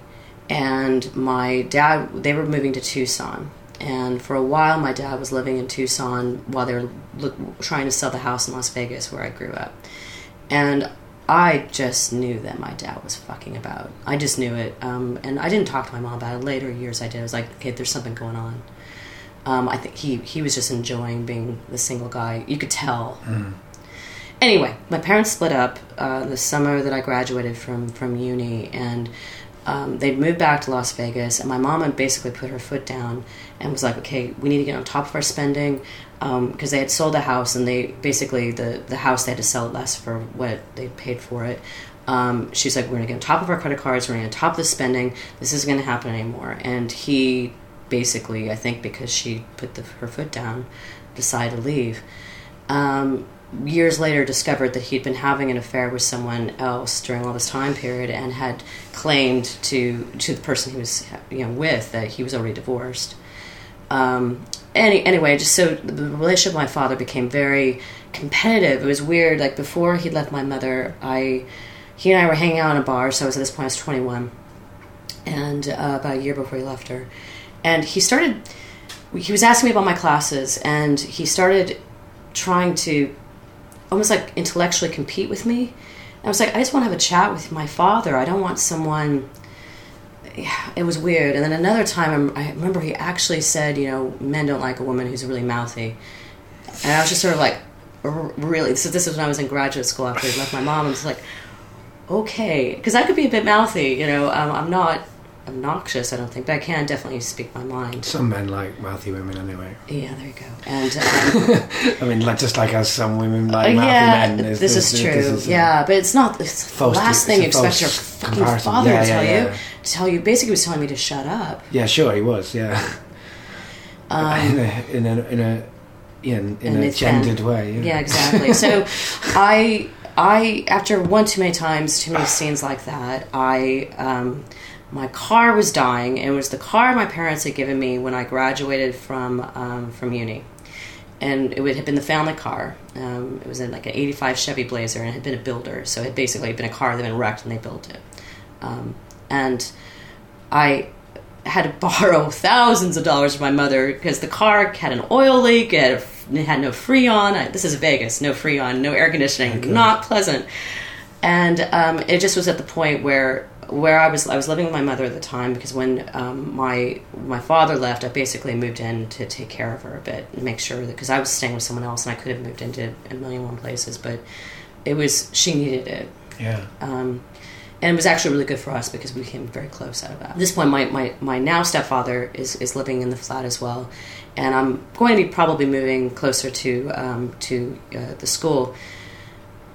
and my dad they were moving to tucson and for a while my dad was living in tucson while they were look, trying to sell the house in las vegas where i grew up and I just knew that my dad was fucking about. I just knew it, um, and I didn't talk to my mom about it. Later years, I did. I was like, "Okay, there's something going on." Um, I think he he was just enjoying being the single guy. You could tell. Anyway, my parents split up uh, the summer that I graduated from from uni, and um, they'd moved back to Las Vegas. And my mom had basically put her foot down and was like, "Okay, we need to get on top of our spending." because they had sold the house and they basically the the house they had to sell it less for what they paid for it. Um, she's like, we're gonna get on top of our credit cards. We're gonna top of the spending. This isn't gonna happen anymore. And he basically, I think, because she put the, her foot down, decided to leave. Um, years later, discovered that he'd been having an affair with someone else during all this time period, and had claimed to to the person he was you know with that he was already divorced. Um, any anyway, just so the relationship with my father became very competitive. It was weird. Like before he left my mother, I he and I were hanging out in a bar. So I was at this point I was twenty one, and uh, about a year before he left her, and he started. He was asking me about my classes, and he started trying to almost like intellectually compete with me. I was like, I just want to have a chat with my father. I don't want someone yeah, it was weird. And then another time, I remember he actually said, you know, men don't like a woman who's really mouthy. And I was just sort of like, really? So this is when I was in graduate school after I left my mom. I was like, okay, because I could be a bit mouthy, you know. Um, I'm not obnoxious. I don't think, but I can definitely speak my mind. Some men like mouthy women anyway. Yeah, there you go. And um, I mean, like just like as some women like uh, mouthy yeah, men. this, There's- is true. this is yeah, but it's not. It's the last thing you expect your fucking comparison. father Yeah, to tell yeah, you. To tell you, basically, he was telling me to shut up. Yeah, sure, he was. Yeah, Um, in a in a in a in, in a gendered way. Yeah, Yeah, exactly. So, I, I after one too many times, too many scenes like that, I, um, my car was dying. and It was the car my parents had given me when I graduated from um, from uni, and it would have been the family car. Um, it was in like an '85 Chevy Blazer, and it had been a builder, so it basically had basically been a car that had been wrecked, and they built it. Um, and I had to borrow thousands of dollars from my mother because the car had an oil leak. It had, a, it had no freon. I, this is Vegas, no freon, no air conditioning, Okay. not pleasant. And um, it just was at the point where where I was I was living with my mother at the time because when um, my my father left, I basically moved in to take care of her a bit and make sure that because I was staying with someone else and I could have moved into a million one places, but it was she needed it yeah. um, and it was actually really good for us because we became very close out of that. At this point, my, my, my now stepfather is, is living in the flat as well, and I'm going to be probably moving closer to um, to uh, the school.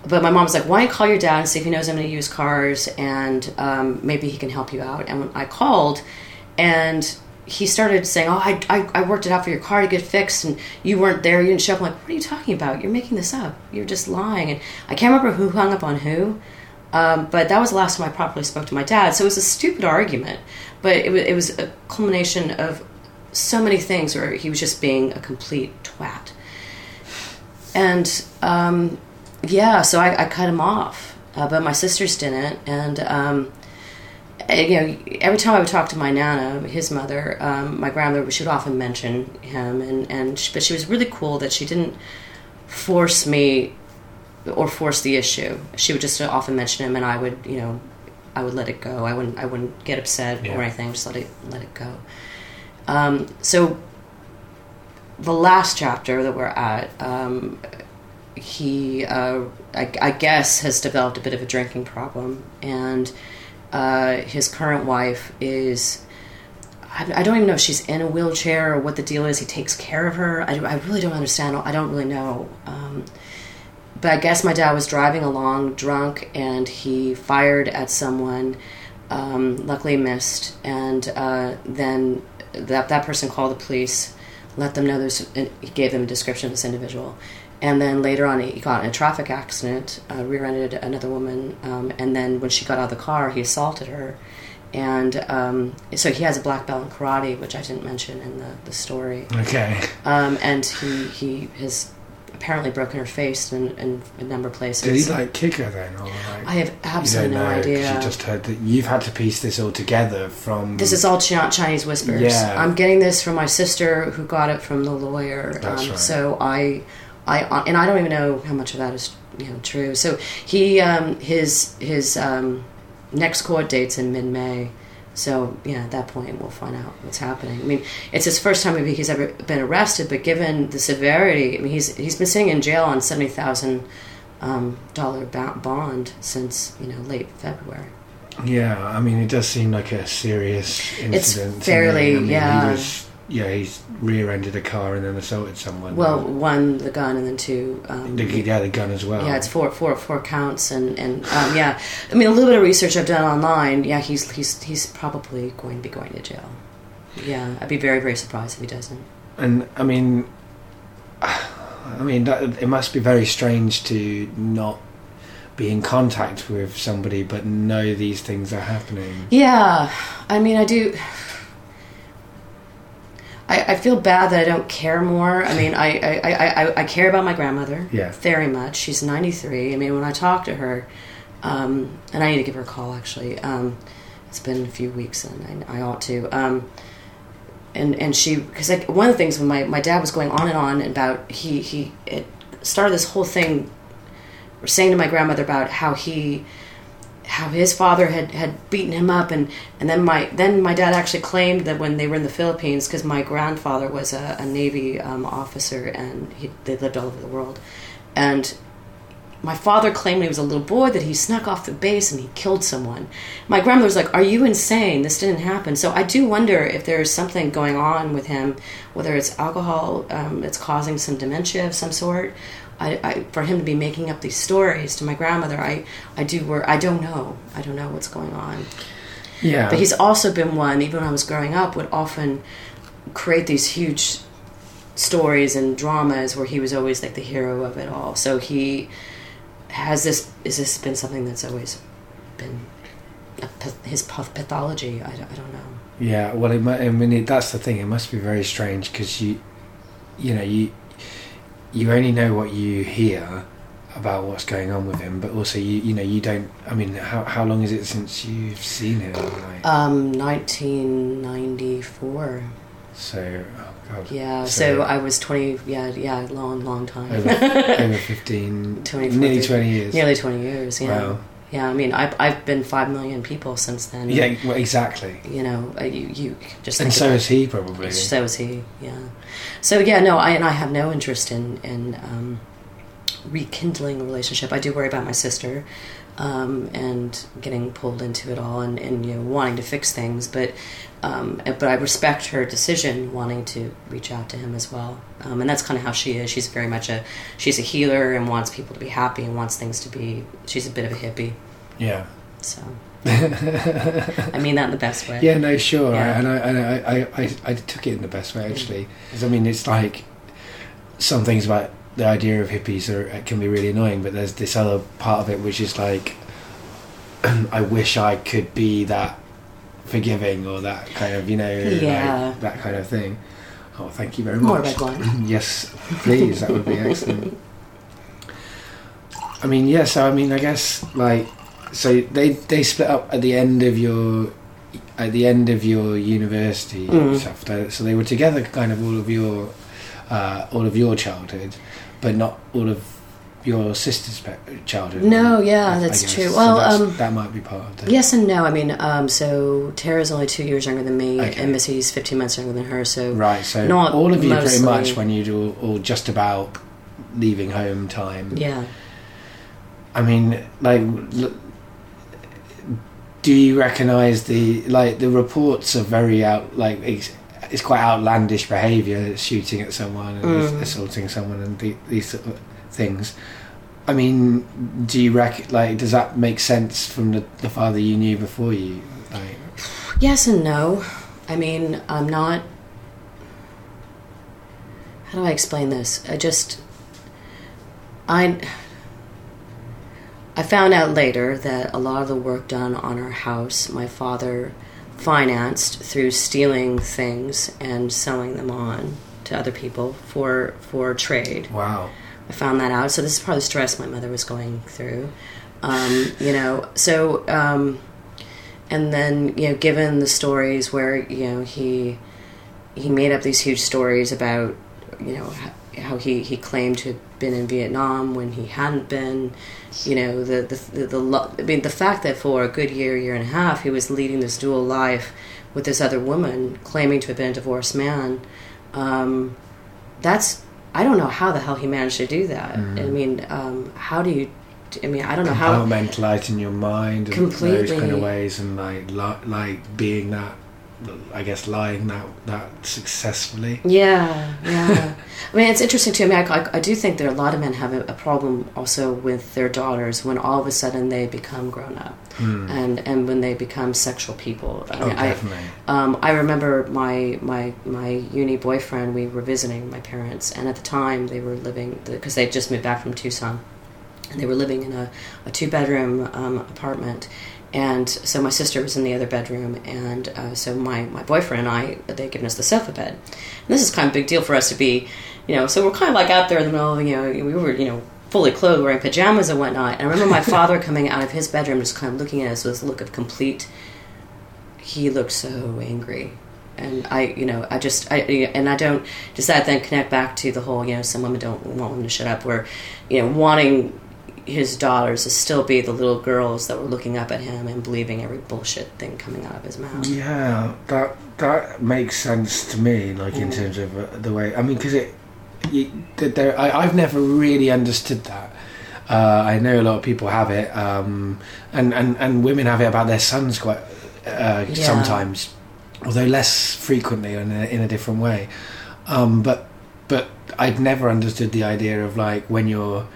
But my mom's like, "Why don't you call your dad and see if he knows how to use cars, and um, maybe he can help you out." And when I called, and he started saying, "Oh, I, I, I worked it out for your car to get fixed, and you weren't there. You didn't show up." I'm like, "What are you talking about? You're making this up. You're just lying." And I can't remember who hung up on who, um, but that was the last time I properly spoke to my dad. So it was a stupid argument, but it was, it was a culmination of so many things where he was just being a complete twat. And um, yeah, so I, I cut him off, uh, but my sisters didn't. And um, eh, you know, every time I would talk to my nana, his mother, um, my grandmother, she would often mention him, and and she, but she was really cool that she didn't force me or force the issue. She would just often mention him, and I would, you know, I would let it go. I wouldn't, I wouldn't get upset Yeah. or anything. Just let it, let it go. Um, so the last chapter that we're at, um, he, uh, I, I guess, has developed a bit of a drinking problem, and uh, his current wife is. I, don't even know if she's in a wheelchair or what the deal is. He takes care of her. I, I really don't understand. I don't really know. Um, but I guess my dad was driving along drunk and he fired at someone. Um, luckily missed, and uh, then that that person called the police, let them know there's. He gave them a description of this individual, and then later on he got in a traffic accident, uh, rear-ended another woman, um, and then when she got out of the car, he assaulted her, and um, so he has a black belt in karate, which I didn't mention in the, the story. Okay. Um, and he, he has apparently broken her face in, in a number of places. Did he like kick her then, or like? I have absolutely no know, idea. You just heard that you've had to piece this all together from. This is all Chinese whispers. Yeah. I'm getting this from my sister, who got it from the lawyer. That's um, right. So I, I, and I don't even know how much of that is you know true. So he, um, his his um, next court date's in mid May. So yeah, at that point we'll find out what's happening. I mean, it's his first time maybe he's ever been arrested, but given the severity, I mean, he's he's been sitting in jail on seventy thousand um, dollar bond since you know late February. Yeah, I mean, it does seem like a serious incident. It's fairly- I mean, yeah. He was, yeah, he's rear-ended a car and then assaulted someone. Well, one the gun, and then two. Um, the, yeah, the gun as well. Yeah, it's four, four, four counts, and and um, yeah, I mean a little bit of research I've done online. Yeah, he's he's he's probably going to be going to jail. Yeah, I'd be very very surprised if he doesn't. And I mean, I mean, that, it must be very strange to not be in contact with somebody but know these things are happening. Yeah, I mean I do. I, I feel bad that I don't care more. I mean, I, I, I, I, I care about my grandmother Yeah. very much. She's 93. I mean, when I talk to her, um, and I need to give her a call actually. Um, it's been a few weeks and I, I ought to. Um, and and she because like one of the things when my, my dad was going on and on about he he it started this whole thing saying to my grandmother about how he how his father had, had beaten him up and, and then my then my dad actually claimed that when they were in the Philippines because my grandfather was a, a Navy um, officer and he, they lived all over the world and my father claimed when he was a little boy that he snuck off the base and he killed someone. My grandmother was like, "Are you insane? This didn't happen." So I do wonder if there's something going on with him, whether it's alcohol um, that's causing some dementia of some sort. I, I, for him to be making up these stories to my grandmother, I, I do work. I don't know. I don't know what's going on. Yeah. But he's also been one, even when I was growing up, would often create these huge stories and dramas where he was always like the hero of it all. So he has this. Is this been something that's always been a, his pathology? I don't, I don't know. Yeah, well, it, I mean, it, that's the thing. It must be very strange because you, you know, you you only know what you hear about what's going on with him, but also you you know you don't. I mean, how how long is it since you've seen him? Like, Um, 1994. so, oh god. Yeah. So, I was 20. Yeah, yeah, long, long time. over, over 15, 24, nearly 20 years. Nearly 20 years. Yeah. Wow. Yeah. I mean, I've I've been five million people since then. Yeah, well, exactly. You know, uh, you you just And so is he probably. So is he. Yeah. So yeah, no, I and I have no interest in in um, rekindling a relationship. I do worry about my sister. Um, and getting pulled into it all, and, and you know wanting to fix things, but um, but I respect her decision, wanting to reach out to him as well, um, and that's kind of how she is. She's very much a she's a healer and wants people to be happy and wants things to be. She's a bit of a hippie, Yeah. so I mean that in the best way. Yeah, no, sure, Yeah. and I and I, I, I, I took it in the best way actually. 'Cause, I mean, it's like some things about the idea of hippies are can be really annoying, but there's this other part of it which is like, I wish I could be that forgiving or that kind of you know Yeah. like, that kind of thing. Oh, thank you very much. More red wine. yes, please, that would be excellent. I mean, yeah. So I mean, I guess like, so they they split up at the end of your at the end of your university Mm. stuff. So they were together, kind of all of your uh, all of your childhood, but not all of your sister's childhood. No, yeah, I- I that's guess. true. So Well, that's- um, that might be part of the Yes and no. I mean, um, so Tara's only two years younger than me, Okay. and Missy's 15 months younger than her. So right. So not all of you pretty much when you do all just about leaving home time. yeah, I mean, like, l- do you recognise the like the reports are very out like it's quite outlandish behaviour, shooting at someone and Mm. assaulting someone and the, these sort of things. I mean, do you reckon, like does that make sense from the, the father you knew before you? Like, yes and no. I mean, I'm not. How do I explain this? I just, I. I found out later that a lot of the work done on our house, my father financed through stealing things and selling them on to other people for for trade. wow. I found that out. So this is probably the stress my mother was going through. Um, you know, so um, and then you know, given the stories where you know he he made up these huge stories about you know how he he claimed to been in Vietnam when he hadn't been. You know the the the, the lo- I mean the fact that for a good year year and a half he was leading this dual life with this other woman claiming to have been a divorced man. Um, that's I don't know how the hell he managed to do that. Mm. I mean, um, how do you? I mean, I don't know how. Compartmentalize in your mind and those Completely. kind of ways and like like being that I guess lying that that successfully. Yeah, yeah. I mean, it's interesting too. I mean, I, I, I do think that a lot of men have a, a problem also with their daughters when all of a sudden they become grown up Hmm. and and when they become sexual people. I Oh, mean, I, definitely. Um, I remember my my my uni boyfriend. We were visiting my parents, and at the time they were living because they just moved back from Tucson, and they were living in a, a two bedroom um, apartment. And so my sister was in the other bedroom, and uh, so my, my boyfriend and I they had given us the sofa bed. And this is kind of a big deal for us to be, you know. So we're kind of like out there in the middle, of, you know, we were you know fully clothed, wearing pajamas and whatnot. And I remember my father coming out of his bedroom, just kind of looking at us with this look of complete he looked so angry and i you know i just i and i don't does that then connect back to the whole you know some women don't want women to shut up where you know wanting his daughters to still be the little girls that were looking up at him and believing every bullshit thing coming out of his mouth Yeah, that that makes sense to me. Like in Mm. terms of uh, the way I mean, because it, you, there, I, I've never really understood that. Uh, I know a lot of people have it, um, and, and and women have it about their sons quite uh, Yeah. sometimes, although less frequently and in a, in a different way. Um, but but I'd never understood the idea of like when your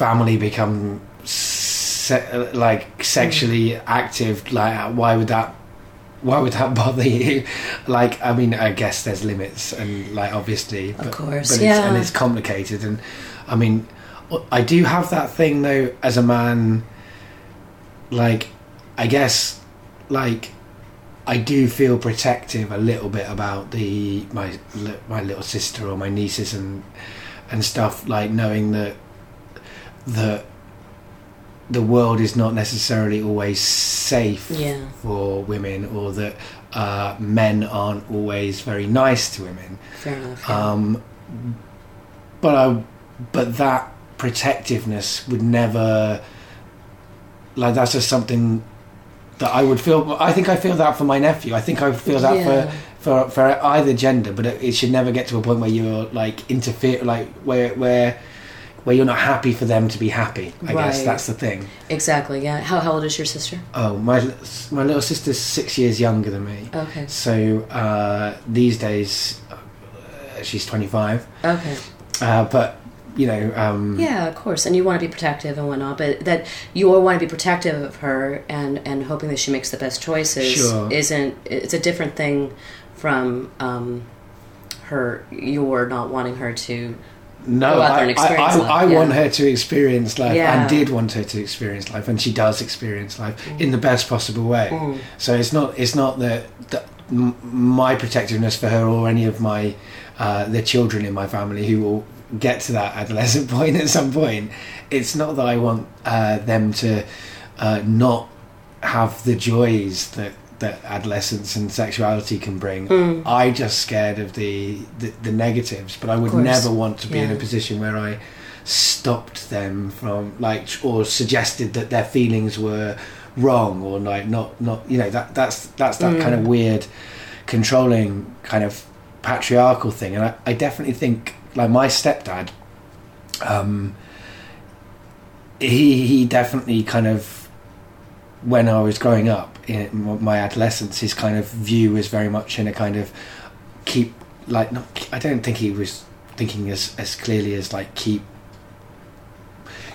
family become se- like sexually mm. active. Like why would that? Why would that bother you? Like, I mean, I guess there's limits, and like obviously, but, course, but it's, yeah. and it's complicated. And I mean, I do have that thing though as a man. Like, I guess, like, I do feel protective a little bit about the my my little sister or my nieces and and stuff. Like knowing that that the world is not necessarily always safe Yeah. for women, or that uh, men aren't always very nice to women. Fair enough. yeah. Um, but I, but that protectiveness would never, like that's just something that I would feel. I think I feel that for my nephew. I think I feel that Yeah. for, for for either gender. But it, it should never get to a point where you're like interfere, like where where where you're not happy for them to be happy. I guess that's the thing. exactly. Yeah. How, how old is your sister? Oh, my my little sister's six years younger than me. Okay. So uh, these days, uh, she's 25. Okay. Uh, but you know, um, Yeah, of course, and you want to be protective and whatnot, but that you all want to be protective of her and and hoping that she makes the best choices Sure. isn't. It's a different thing from um, her. You're not wanting her to. No, go out there I, I, I, I yeah. want her to experience life, Yeah. and did want her to experience life, and she does experience life in the best possible way. Mm. So it's not it's not that, that my protectiveness for her or any of my uh, the children in my family who will get to that adolescent point at some point. It's not that I want uh, them to uh, not have the joys that that adolescence and sexuality can bring. Mm. I just scared of the, the the negatives, but I would never want to be in a position where I stopped them from like or suggested that their feelings were wrong or like not not you know that that's that's that Mm. kind of weird controlling kind of patriarchal thing and I, I definitely think like my stepdad um he he definitely kind of when I was growing up in my adolescence his kind of view was very much in a kind of keep like not I don't think he was thinking as as clearly as like keep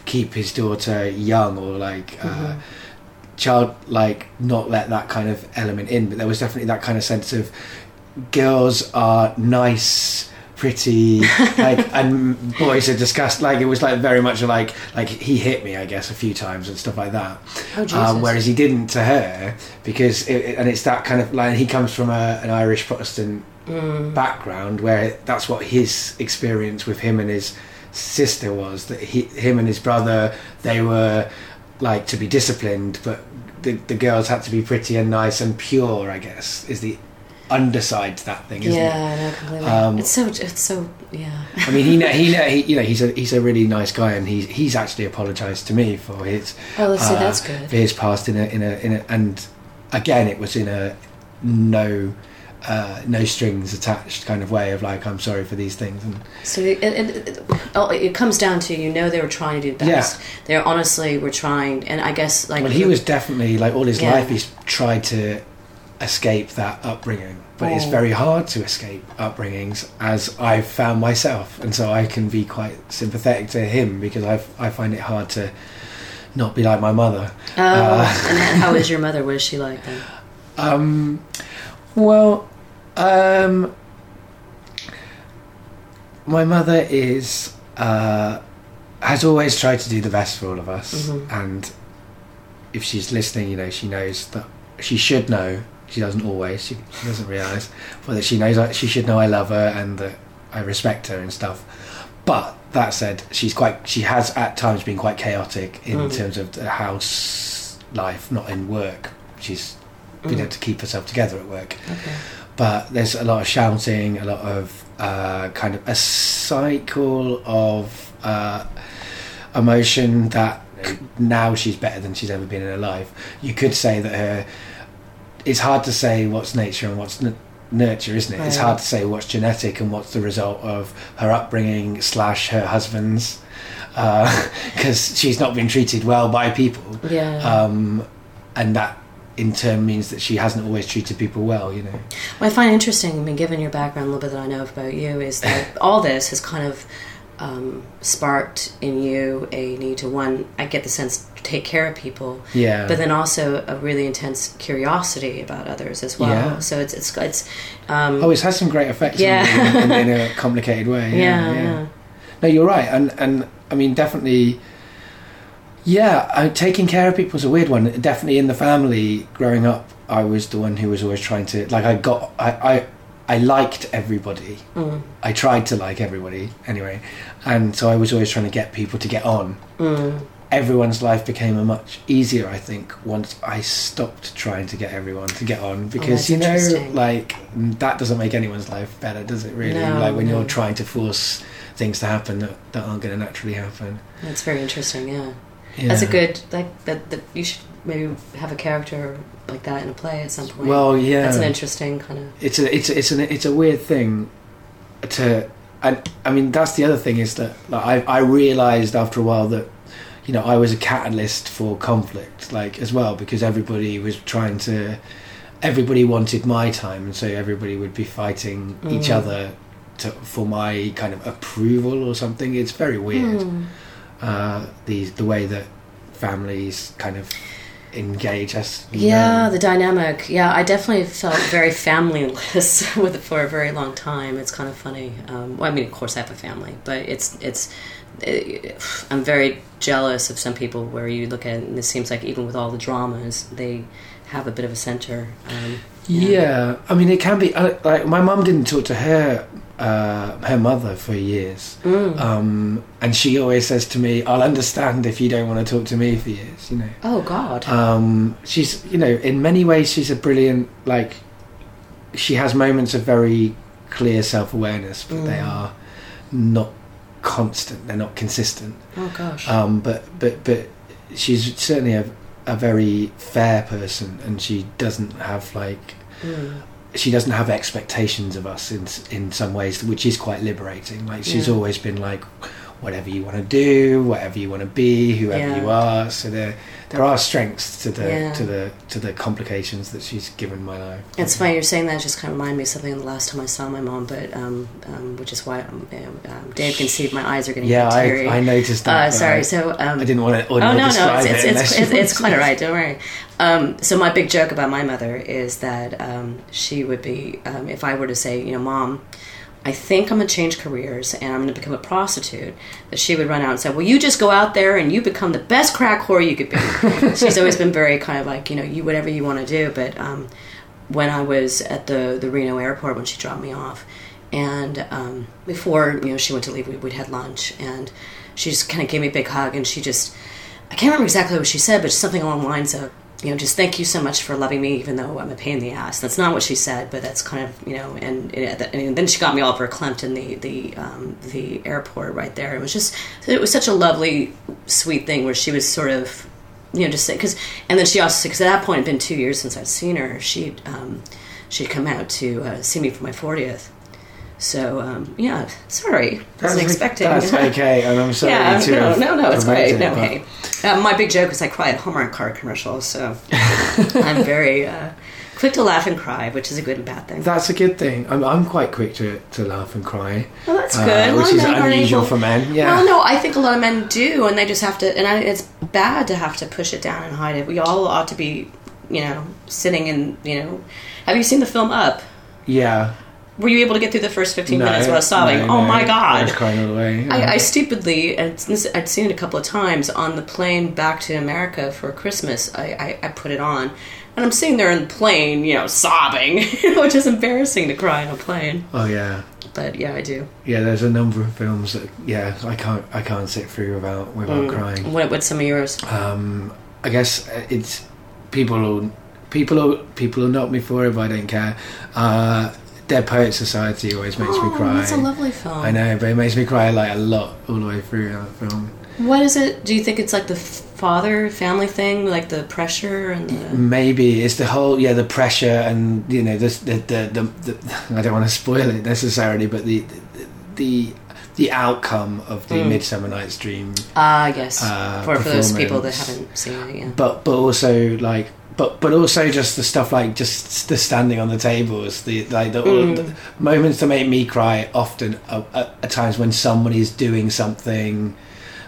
keep his daughter young or like uh, Mhm. child like not let that kind of element in but there was definitely that kind of sense of girls are nice pretty like and boys are disgust like it was like very much like like he hit me i guess a few times and stuff like that Oh um, whereas he didn't to her because it- and it's that kind of like he comes from a, an irish protestant Mm. background where that's what his experience with him and his sister was that he him and his brother they were like to be disciplined but the, the girls had to be pretty and nice and pure i guess is the underside to that thing isn't it Yeah, no, completely. Um, it's so. It's so. Yeah. I mean, he, he, he, you know, he's a he's a really nice guy, and he's he's actually apologised to me for his Oh, let's see. uh, That's good. for his past in a in a in a and again, it was in a no uh, no strings attached kind of way of like I'm sorry for these things, and So it, it, it, oh, it comes down to you know they were trying to do the Yeah. best. They honestly were trying, and I guess like well, he was definitely like all his Yeah. life he's tried to escape that upbringing, but it's Oh. very hard to escape upbringings, as I've found myself, and so I can be quite sympathetic to him because I I find it hard to not be like my mother. Oh, Uh, and how is your mother? What is she like then? Um, well, um, my mother is uh, has always tried to do the best for all of us, Mhm. and if she's listening, you know, she knows that she should know. She doesn't always. She, she doesn't realise, but that she knows she should know I love her and that I respect her and stuff. But that said, she's quite. She has at times been quite chaotic in Mhm. terms of the house life, not in work. She's been Mhm. able to keep herself together at work. Okay. But there's a lot of shouting, a lot of uh, kind of a cycle of uh, emotion that now she's better than she's ever been in her life. You could say that her. It's hard to say what's nature and what's n- nurture, isn't it? It's hard to say what's genetic and what's the result of her upbringing slash her husband's, because she's not been treated well by people, Yeah. um, and that in turn means that she hasn't always treated people well. You know. What I find interesting, I mean, given your background, a little bit that I know about you, is that all this has kind of um, sparked in you a need to one. I get the sense take care of people, Yeah. but then also a really intense curiosity about others as well. Yeah. So it's it's it's um, Oh, it's had some great effects Yeah. me in, in a complicated way. yeah, Yeah, yeah. No, you're right, and and I mean definitely. Yeah, I, taking care of people is a weird one. Definitely in the family, growing up, I was the one who was always trying to like. I got I I, I liked everybody. Mm, I tried to like everybody anyway, and so I was always trying to get people to get on. mm, Everyone's life became a much easier, I think, once I stopped trying to get everyone to get on because Oh, you know, like that doesn't make anyone's life better, does it? Really, No, like when no. you're trying to force things to happen that, that aren't going to naturally happen. that's very interesting. Yeah. Yeah. that's a good like that. That you should maybe have a character like that in a play at some point. Well, yeah, that's an interesting kind of. it's a it's a, it's an it's a weird thing to and I mean that's the other thing is that like, I I realized after a while that you know I was a catalyst for conflict like as well because everybody was trying to everybody wanted my time and so everybody would be fighting each Mm. other to, for my kind of approval or something it's very weird Hmm. uh the the way that families kind of engage us Yeah, know. the dynamic. Yeah, I definitely felt very familyless with it for a very long time. It's kind of funny. Um, well, I mean, of course, I have a family, but it's it's. It, I'm very jealous of some people where you look at it and it seems like even with all the dramas, they have a bit of a center. Um, Yeah. I mean, it can be like my mum didn't talk to her uh, her mother for years, Mm. um, and she always says to me, "I'll understand if you don't want to talk to me for years." You know, oh God. um, she's you know in many ways she's a brilliant like she has moments of very clear self awareness, but they Mm. are not constant. They're not consistent. oh gosh. Um, but but but she's certainly a a very fair person, and she doesn't have like Mm. She doesn't have expectations of us in in some ways, which is quite liberating. Like she's Yeah. always been like, whatever you want to do, whatever you want to be, whoever Yeah. you are. So there there are strengths to the Yeah. to the to the complications that she's given my life. It's funny you're saying that. it Just kind of reminded me of something the last time I saw my mom, but um, um, which is why um, um, Dave can see my eyes are getting Yeah. I, I noticed that. uh, sorry. So um, I didn't want to Oh no, no, describe it's it it's it's, it's, it's quite alright. Don't worry. Um, so my big joke about my mother is that um, she would be um, if I were to say, you know, mom. I think I'm gonna change careers and I'm gonna become a prostitute. That she would run out and say, "Well, you just go out there and you become the best crack whore you could be." She's always been very kind of like, you know, you whatever you want to do. But um, when I was at the the Reno airport when she dropped me off, and um, before you know she went to leave, we, we'd had lunch, and she just kind of gave me a big hug, and she just I can't remember exactly what she said, but something along the lines of, you know, just thank you so much for loving me, even though I'm a pain in the ass. That's not what she said, but that's kind of, you know, and, and then she got me all verklempt in the the um, the airport right there. It was just, it was such a lovely, sweet thing where she was sort of, you know, just because, and then she also, because at that point, it'd been two years since I'd seen her. She'd um, she'd come out to uh, see me for my fortieth. So um, yeah, sorry, wasn't expecting. That's okay, and I'm sorry Yeah, to no, no, no, it's great. No, hey. Uh, my big joke is I cry at Hallmark card commercials, so I'm very uh, quick to laugh and cry, which is a good and bad thing. That's a good thing. I'm, I'm quite quick to, to laugh and cry, Well, that's uh, good. Lot which is unusual for men. Yeah. Well, no, I think a lot of men do, and they just have to. And I, it's bad to have to push it down and hide it. We all ought to be, you know, sitting in. You know, have you seen the film Up? Yeah. Were you able to get through the first 15 No, minutes without sobbing? no, oh no. my I god! was crying all the way. I, I stupidly, and this, I'd seen it a couple of times on the plane back to America for Christmas. I, I, I put it on, and I'm sitting there in the plane, you know, sobbing, which is embarrassing to cry on a plane. oh yeah. But yeah, I do. Yeah, there's a number of films that yeah I can't I can't sit through without without Mm. crying. What, what's some of yours? Um, I guess uh, it's people will people will people will knock me for it, but I don't care. Uh, Dead Poet Society always makes me oh, cry. that's a lovely film. I know, but it makes me cry like a lot all the way through that film. What is it? Do you think it's like the father family thing, like the pressure and the. Maybe it's the whole yeah the pressure and you know this the the, the, the I don't want to spoil it necessarily, but the the the, the outcome of the Mm. Midsummer Night's Dream Ah, yes. Uh, for, for those people that haven't seen it, yeah. but but also like but but also just the stuff like just the standing on the tables the like the, Mm. the moments that make me cry often are, are, are times when someone is doing something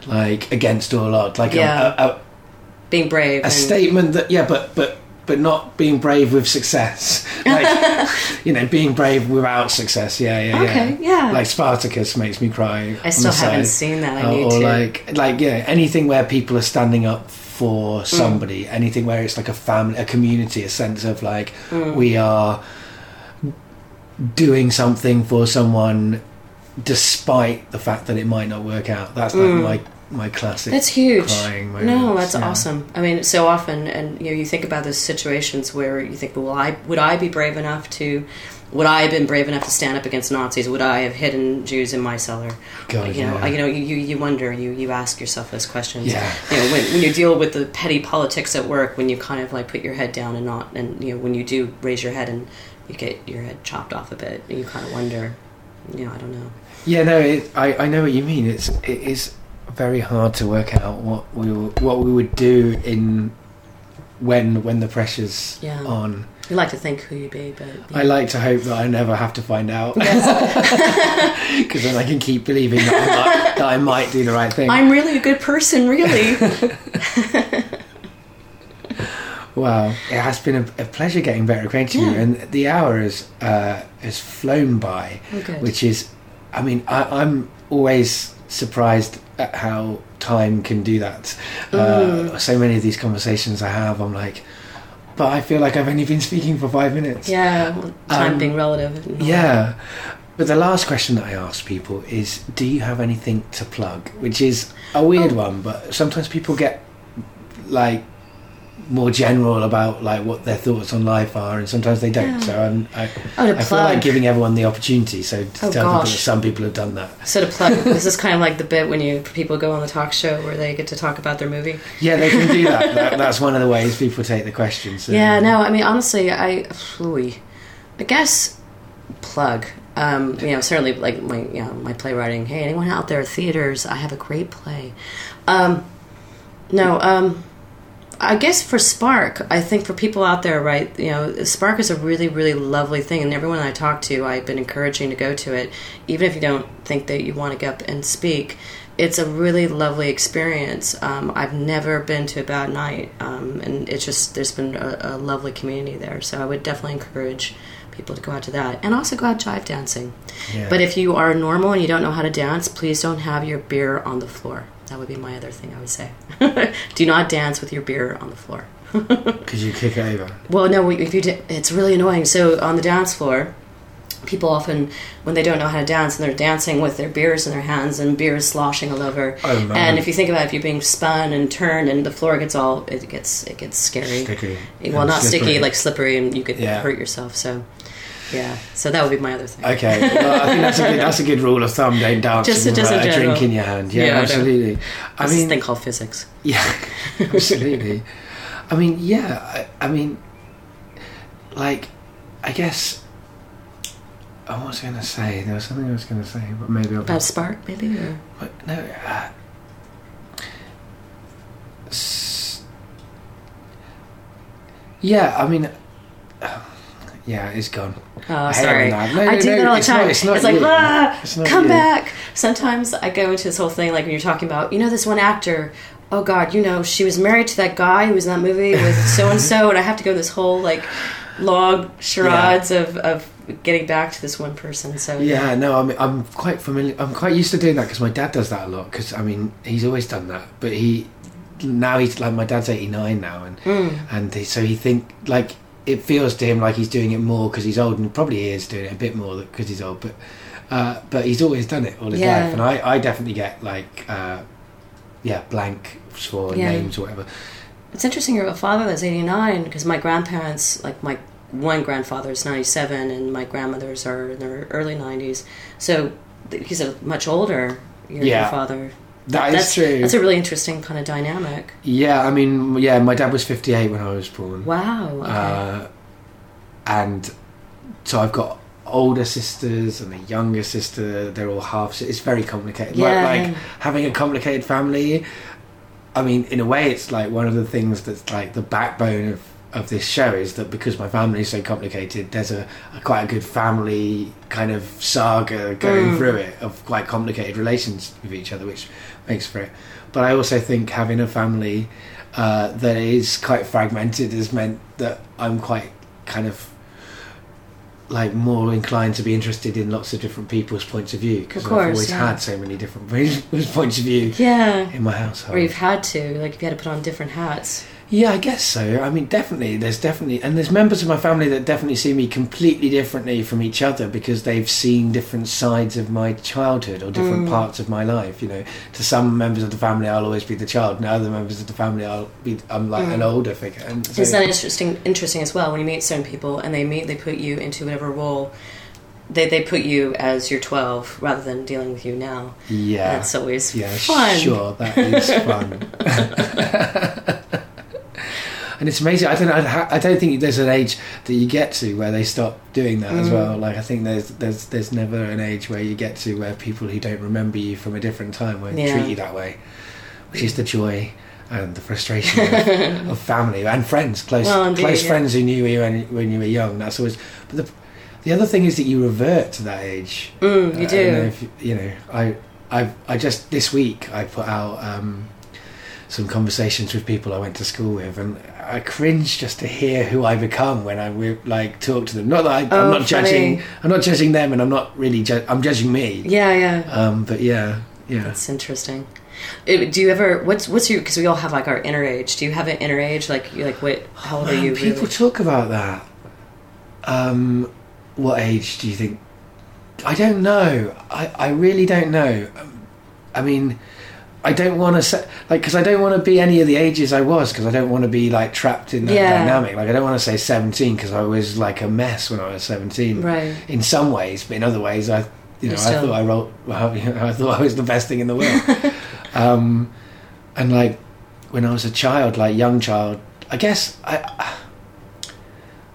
like against all odds like Yeah. a, a, Being brave. a, and, statement that yeah but but but not being brave with success like you know being brave without success yeah yeah yeah Okay, yeah. like Spartacus makes me cry I still haven't side. seen that. I Uh, need or to. like like yeah anything where people are standing up for Mm. somebody anything where it's like a family a community a sense of like Mm. we are doing something for someone despite the fact that it might not work out that's like Mm. my my classic That's huge. No, that's yeah. awesome. I mean, so often, and you know, you think about those situations where you think, well, I would I be brave enough to, would I have been brave enough to stand up against Nazis? Would I have hidden Jews in my cellar? God, you know, yeah. you know, you, you wonder, you you ask yourself those questions. Yeah. You know, when, when you deal with the petty politics at work, when you kind of like put your head down and not, and you know, when you do raise your head and you get your head chopped off a bit, you kind of wonder. You know, I don't know. Yeah, no, it, I I know what you mean. It's it is very hard to work out what we what we would do in when when the pressure's Yeah. on. You like to think who you be, but I like to hope that I never have to find out because then I can keep believing that I, might, that I might do the right thing. I'm really a good person, really. Well, it has been a, a pleasure getting better acquainted with you, and the hour has uh, has flown by, Oh, which is, I mean, I, I'm always surprised at how time can do that. Mm. Uh, so many of these conversations I have, I'm like, but I feel like I've only been speaking for five minutes. Yeah, time Um, being relative. Yeah. But the last question that I ask people is do you have anything to plug? Which is a weird Oh. one, but sometimes people get like more general about like what their thoughts on life are and sometimes they don't. Yeah. So I'm, I Oh, I feel like giving everyone the opportunity so to Oh, tell people that some people have done that. So to plug, this is kind of like the bit when you people go on the talk show where they get to talk about their movie. Yeah, they can do that. that that's one of the ways people take the questions. So- Yeah, no, I mean honestly, I, ooh, I guess plug. Um, you know, certainly like my you know my playwriting. Hey, anyone out there, theaters? I have a great play. Um, no, um, I guess for Spark, I think for people out there, right? You know, Spark is a really, really lovely thing, and everyone I talk to, I've been encouraging to go to it, even if you don't think that you want to get up and speak. It's a really lovely experience. Um, I've never been to a bad night, um, and it's just there's been a, a lovely community there. So I would definitely encourage people to go out to that, and also go out jive dancing. Yeah. But if you are normal and you don't know how to dance, please don't have your beer on the floor. That would be my other thing I would say. Do not dance with your beer on the floor. Because you kick it over. Well, no, if you do, it's really annoying. So on the dance floor, people often, when they don't know how to dance, and they're dancing with their beers in their hands and beers sloshing all over. Oh, man. and if you think about it, if you're being spun and turned, and the floor gets all, it gets it gets scary. Sticky. Well, and not sticky, like slippery, and you could Yeah. hurt yourself. So, yeah. So that would be my other thing. Okay, well, I think that's a good that's a good rule of thumb. Don't dance Just- with just a, a drink in your hand. Yeah, Yeah, absolutely. I This mean, thing called physics. Yeah, absolutely. I mean, yeah. I, I mean, like, I guess. I was going to say there was something I was going to say, but maybe I'll. About spark, maybe. Or? But no. Uh, s- yeah, I mean. uh, yeah, it's gone. Oh, I sorry. when no, I no, do that all the it's not- time. it's not like, you. ah, It's come you." back. Sometimes I go into this whole thing, like when you're talking about, you know, this one actor. Oh God, you know, she was married to that guy who was in that movie with so and so, and I have to go this whole like log charades of of getting back to this one person. So Yeah, no, I'm I'm quite familiar. I'm quite used to doing that because my dad does that a lot. Because I mean, he's always done that, but he now he's like my dad's 89 now, and Mm. and he, so he think like it feels to him like he's doing it more because he's old, and probably he is doing it a bit more because he's old, but uh, but he's always done it all his Yeah. life, and I I definitely get like uh, yeah blank for Yeah. names or whatever. It's interesting you have a father that's 89 because my grandparents, like my one grandfather is 97 and my grandmothers are in their early 90s. So he's a much older, your, Yeah. That is that's true. That's a really interesting kind of dynamic. Yeah, I mean, yeah, my dad was 58 when I was born. Wow. Okay. Uh, and so I've got older sisters and a younger sister. They're all half. It's very complicated. Yeah. Like, like having a complicated family. I mean, in a way, it's like one of the things that's like the backbone of of this show is that because my family is so complicated, there's a, a quite a good family kind of saga going Mm. through it of quite complicated relations with each other, which makes for it. But I also think having a family uh, that is quite fragmented has meant that I'm quite kind of like more inclined to be interested in lots of different people's points of view because I've always yeah. had so many different points of view yeah. in my household. Or you've had to, like, if you had to put on different hats. Yeah, I guess so. I mean, definitely, there's definitely, and there's members of my family that definitely see me completely differently from each other because they've seen different sides of my childhood or different Mm. parts of my life. You know, to some members of the family, I'll always be the child. And other members of the family, I'll be, I'm like an Mm. older figure. And so, Isn't that interesting? Interesting as well when you meet certain people and they meet, they put you into whatever role. They, they put you as you're 12 rather than dealing with you now. yeah, That's always yeah, fun. sure, that is fun. and it's amazing. I don't, I, I don't think there's an age that you get to where they stop doing that as Mm. well. Like I think there's there's there's never an age where you get to where people who don't remember you from a different time won't Yeah. treat you that way, which is the joy and the frustration of, of family and friends, close Well, indeed, close yeah. friends who knew you when, when you were young. That's always. But the the other thing is that you revert to that age. Mm, you Uh, don't know if you- you know, I, I, I just this week I put out um, some conversations with people I went to school with, and I cringe just to hear who I become when I like talk to them. Not that I, Oh, I'm not judging. I'm not judging them, and I'm not really ju- I'm judging me. Yeah, yeah. Um, but yeah, yeah. That's interesting. Uh, Do you ever? What's what's your? Because we all have like our inner age. Do you have an inner age? Like you like what? How old are Man, you? people really? talk about that. Um, what age do you think? I don't know. I, I really don't know. Um, I mean, I don't want to say like because I don't want to be any of the ages I was because I don't want to be like trapped in that Yeah. dynamic. Like I don't want to say seventeen because I was like a mess when I was seventeen. Right. In some ways, but in other ways, I you know I thought I wrote. Well, you know, I thought I was the best thing in the world. um, and like when I was a child, like young child, I guess I.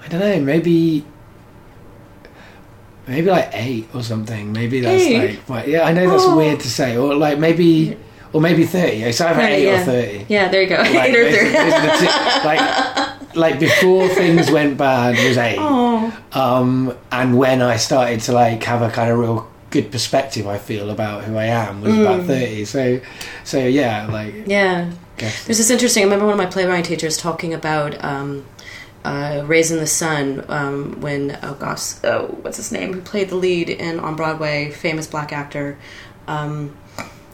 I don't know. Maybe. Maybe like eight or something. Maybe that's Eight? like my- yeah. I know that's Oh. weird to say, or like maybe, or maybe thirty. It's either Thirty, eight yeah. or thirty. Yeah, there you go. Like, Eight or those- three. those are two- like, like before things went bad was eight um, and when I started to like have a kind of real good perspective, I feel about who I am was Mm. about thirty. So, so yeah, like yeah. There's this interesting. I remember one of my playwriting teachers talking about um, uh, "Raisin the Sun" um, when oh gosh, oh what's his name? Who played the lead in on Broadway? Famous black actor. Um,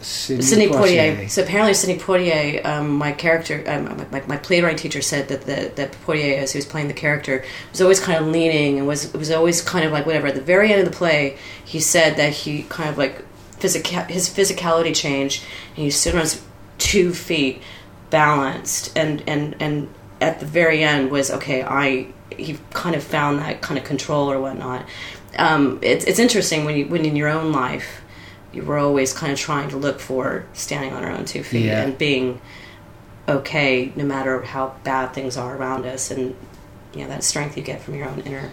Sidney, Sidney Poitier. So apparently, Sidney Poitier, um, my character, um, my, my playwright teacher said that the, that Poitier, as he was playing the character, was always kind of leaning and was was always kind of like whatever. At the very end of the play, he said that he kind of like physical his physicality changed, and he stood on his two feet, balanced, and and and at the very end was okay. I he kind of found that kind of control or whatnot. Um, it's it's interesting when you when in your own life were always kind of trying to look for standing on our own two feet Yeah. and being okay no matter how bad things are around us and you know that strength you get from your own inner,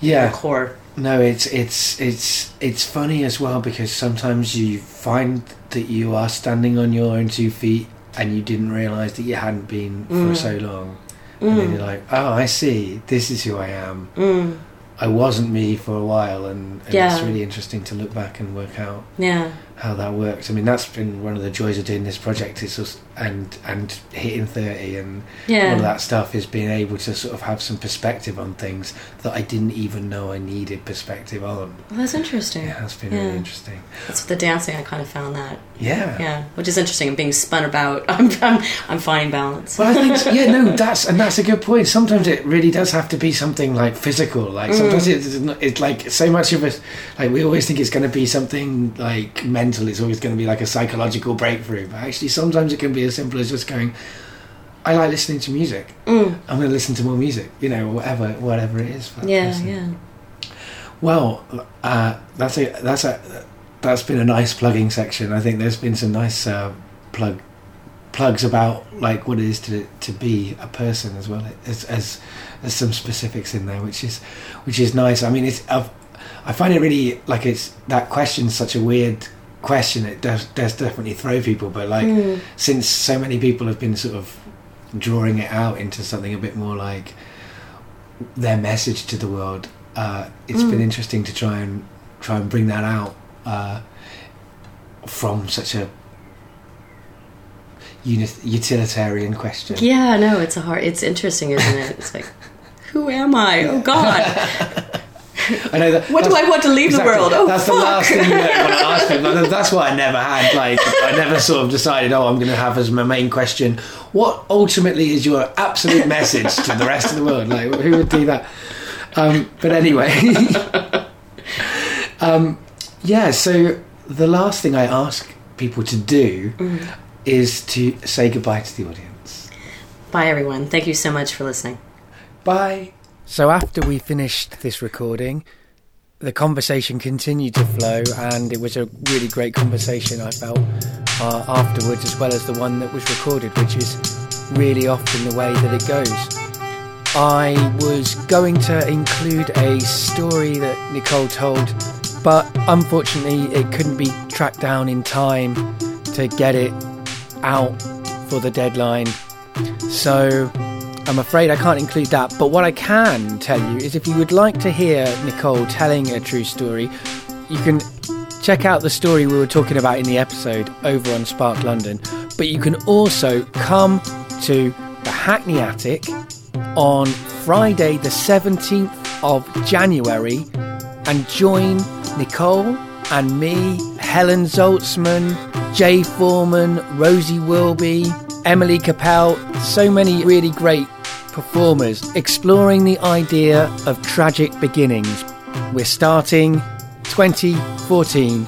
Yeah, inner core No, it's it's it's it's funny as well because sometimes you find that you are standing on your own two feet and you didn't realise that you hadn't been for Mm. so long. And then mm. you're like, oh, I see. This is who I am. Mm. I wasn't me for a while, and, and it's really interesting to look back and work out yeah how that works. I mean, that's been one of the joys of doing this project is just, and and hitting thirty and yeah all of that stuff is being able to sort of have some perspective on things that I didn't even know I needed perspective on. well, that's interesting Yeah, that's been Yeah. really interesting. that's the dancing i kind of found that Yeah. yeah which is interesting I'm being spun about i'm i'm, I'm finding balance Well, I think yeah, no, that's and that's a good point. Sometimes it really does have to be something like physical. Like sometimes Mm. it's, not- it's like so much of it. Like we always think it's going to be something like mental. It's always going to be like a psychological breakthrough. But actually, sometimes it can be as simple as just going. I like listening to music. mm. I'm going to listen to more music. You know, whatever, whatever it is. Yeah person. yeah Well, uh, that's a that's a that's been a nice plugging section. I think there's been some nice uh, plug plugs about like what it is to to be a person as well as as, as some specifics in there, which is which is nice. I mean, it's I've, I find it really like it's that question's such a weird question. It does does definitely throw people, but like Mm. since so many people have been sort of drawing it out into something a bit more like their message to the world, uh, it's Mm. been interesting to try and try and bring that out uh, from such a utilitarian question. Yeah, no, it's a hard. It's interesting, isn't it? It's like, who am I? Oh God, I know that. what do I want to leave exactly, the world? Oh that's fuck. the last thing you want to ask. That- That's what I never had. Like, I never sort of decided, oh, I'm going to have as my main question, what ultimately is your absolute message to the rest of the world? Like, who would do that? Um, but anyway, um, yeah. So the last thing I ask people to do Mm. is to say goodbye to the audience. Bye, everyone. Thank you so much for listening. Bye. So after we finished this recording, the conversation continued to flow, and it was a really great conversation. I felt uh, afterwards, as well as the one that was recorded, which is really often the way that it goes. I was going to include a story that Nicole told, but unfortunately, it couldn't be tracked down in time to get it out for the deadline. So I'm afraid I can't include that, but what I can tell you is if you would like to hear Nicole telling a true story, you can check out the story we were talking about in the episode over on Spark London. But you can also come to the Hackney Attic on Friday, the 17th of January, and join Nicole and me, Helen Zaltzman, Jay Foreman, Rosie Wilby, Emily Capel, so many really great performers exploring the idea of tragic beginnings. We're starting 2014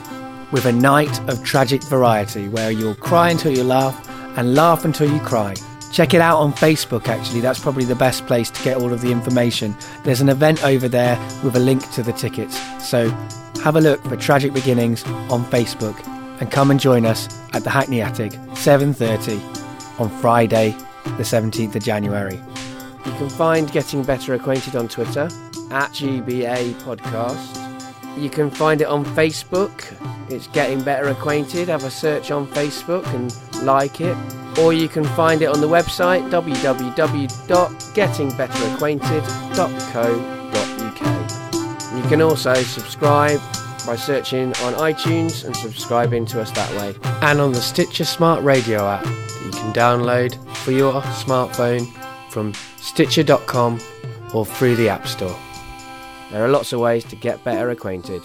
with a night of tragic variety where you'll cry until you laugh and laugh until you cry. Check it out on Facebook, actually. That's probably the best place to get all of the information. There's an event over there with a link to the tickets. So have a look for Tragic Beginnings on Facebook and come and join us at the Hackney Attic, 7.30 on Friday, the 17th of January. You can find Getting Better Acquainted on Twitter at GBA Podcast. You can find it on Facebook. It's Getting Better Acquainted. Have a search on Facebook and like it. Or you can find it on the website www.gettingbetteracquainted.co.uk. You can also subscribe by searching on iTunes and subscribing to us that way. And on the Stitcher Smart Radio app that you can download for your smartphone from Stitcher.com or through the App Store. There are lots of ways to get better acquainted.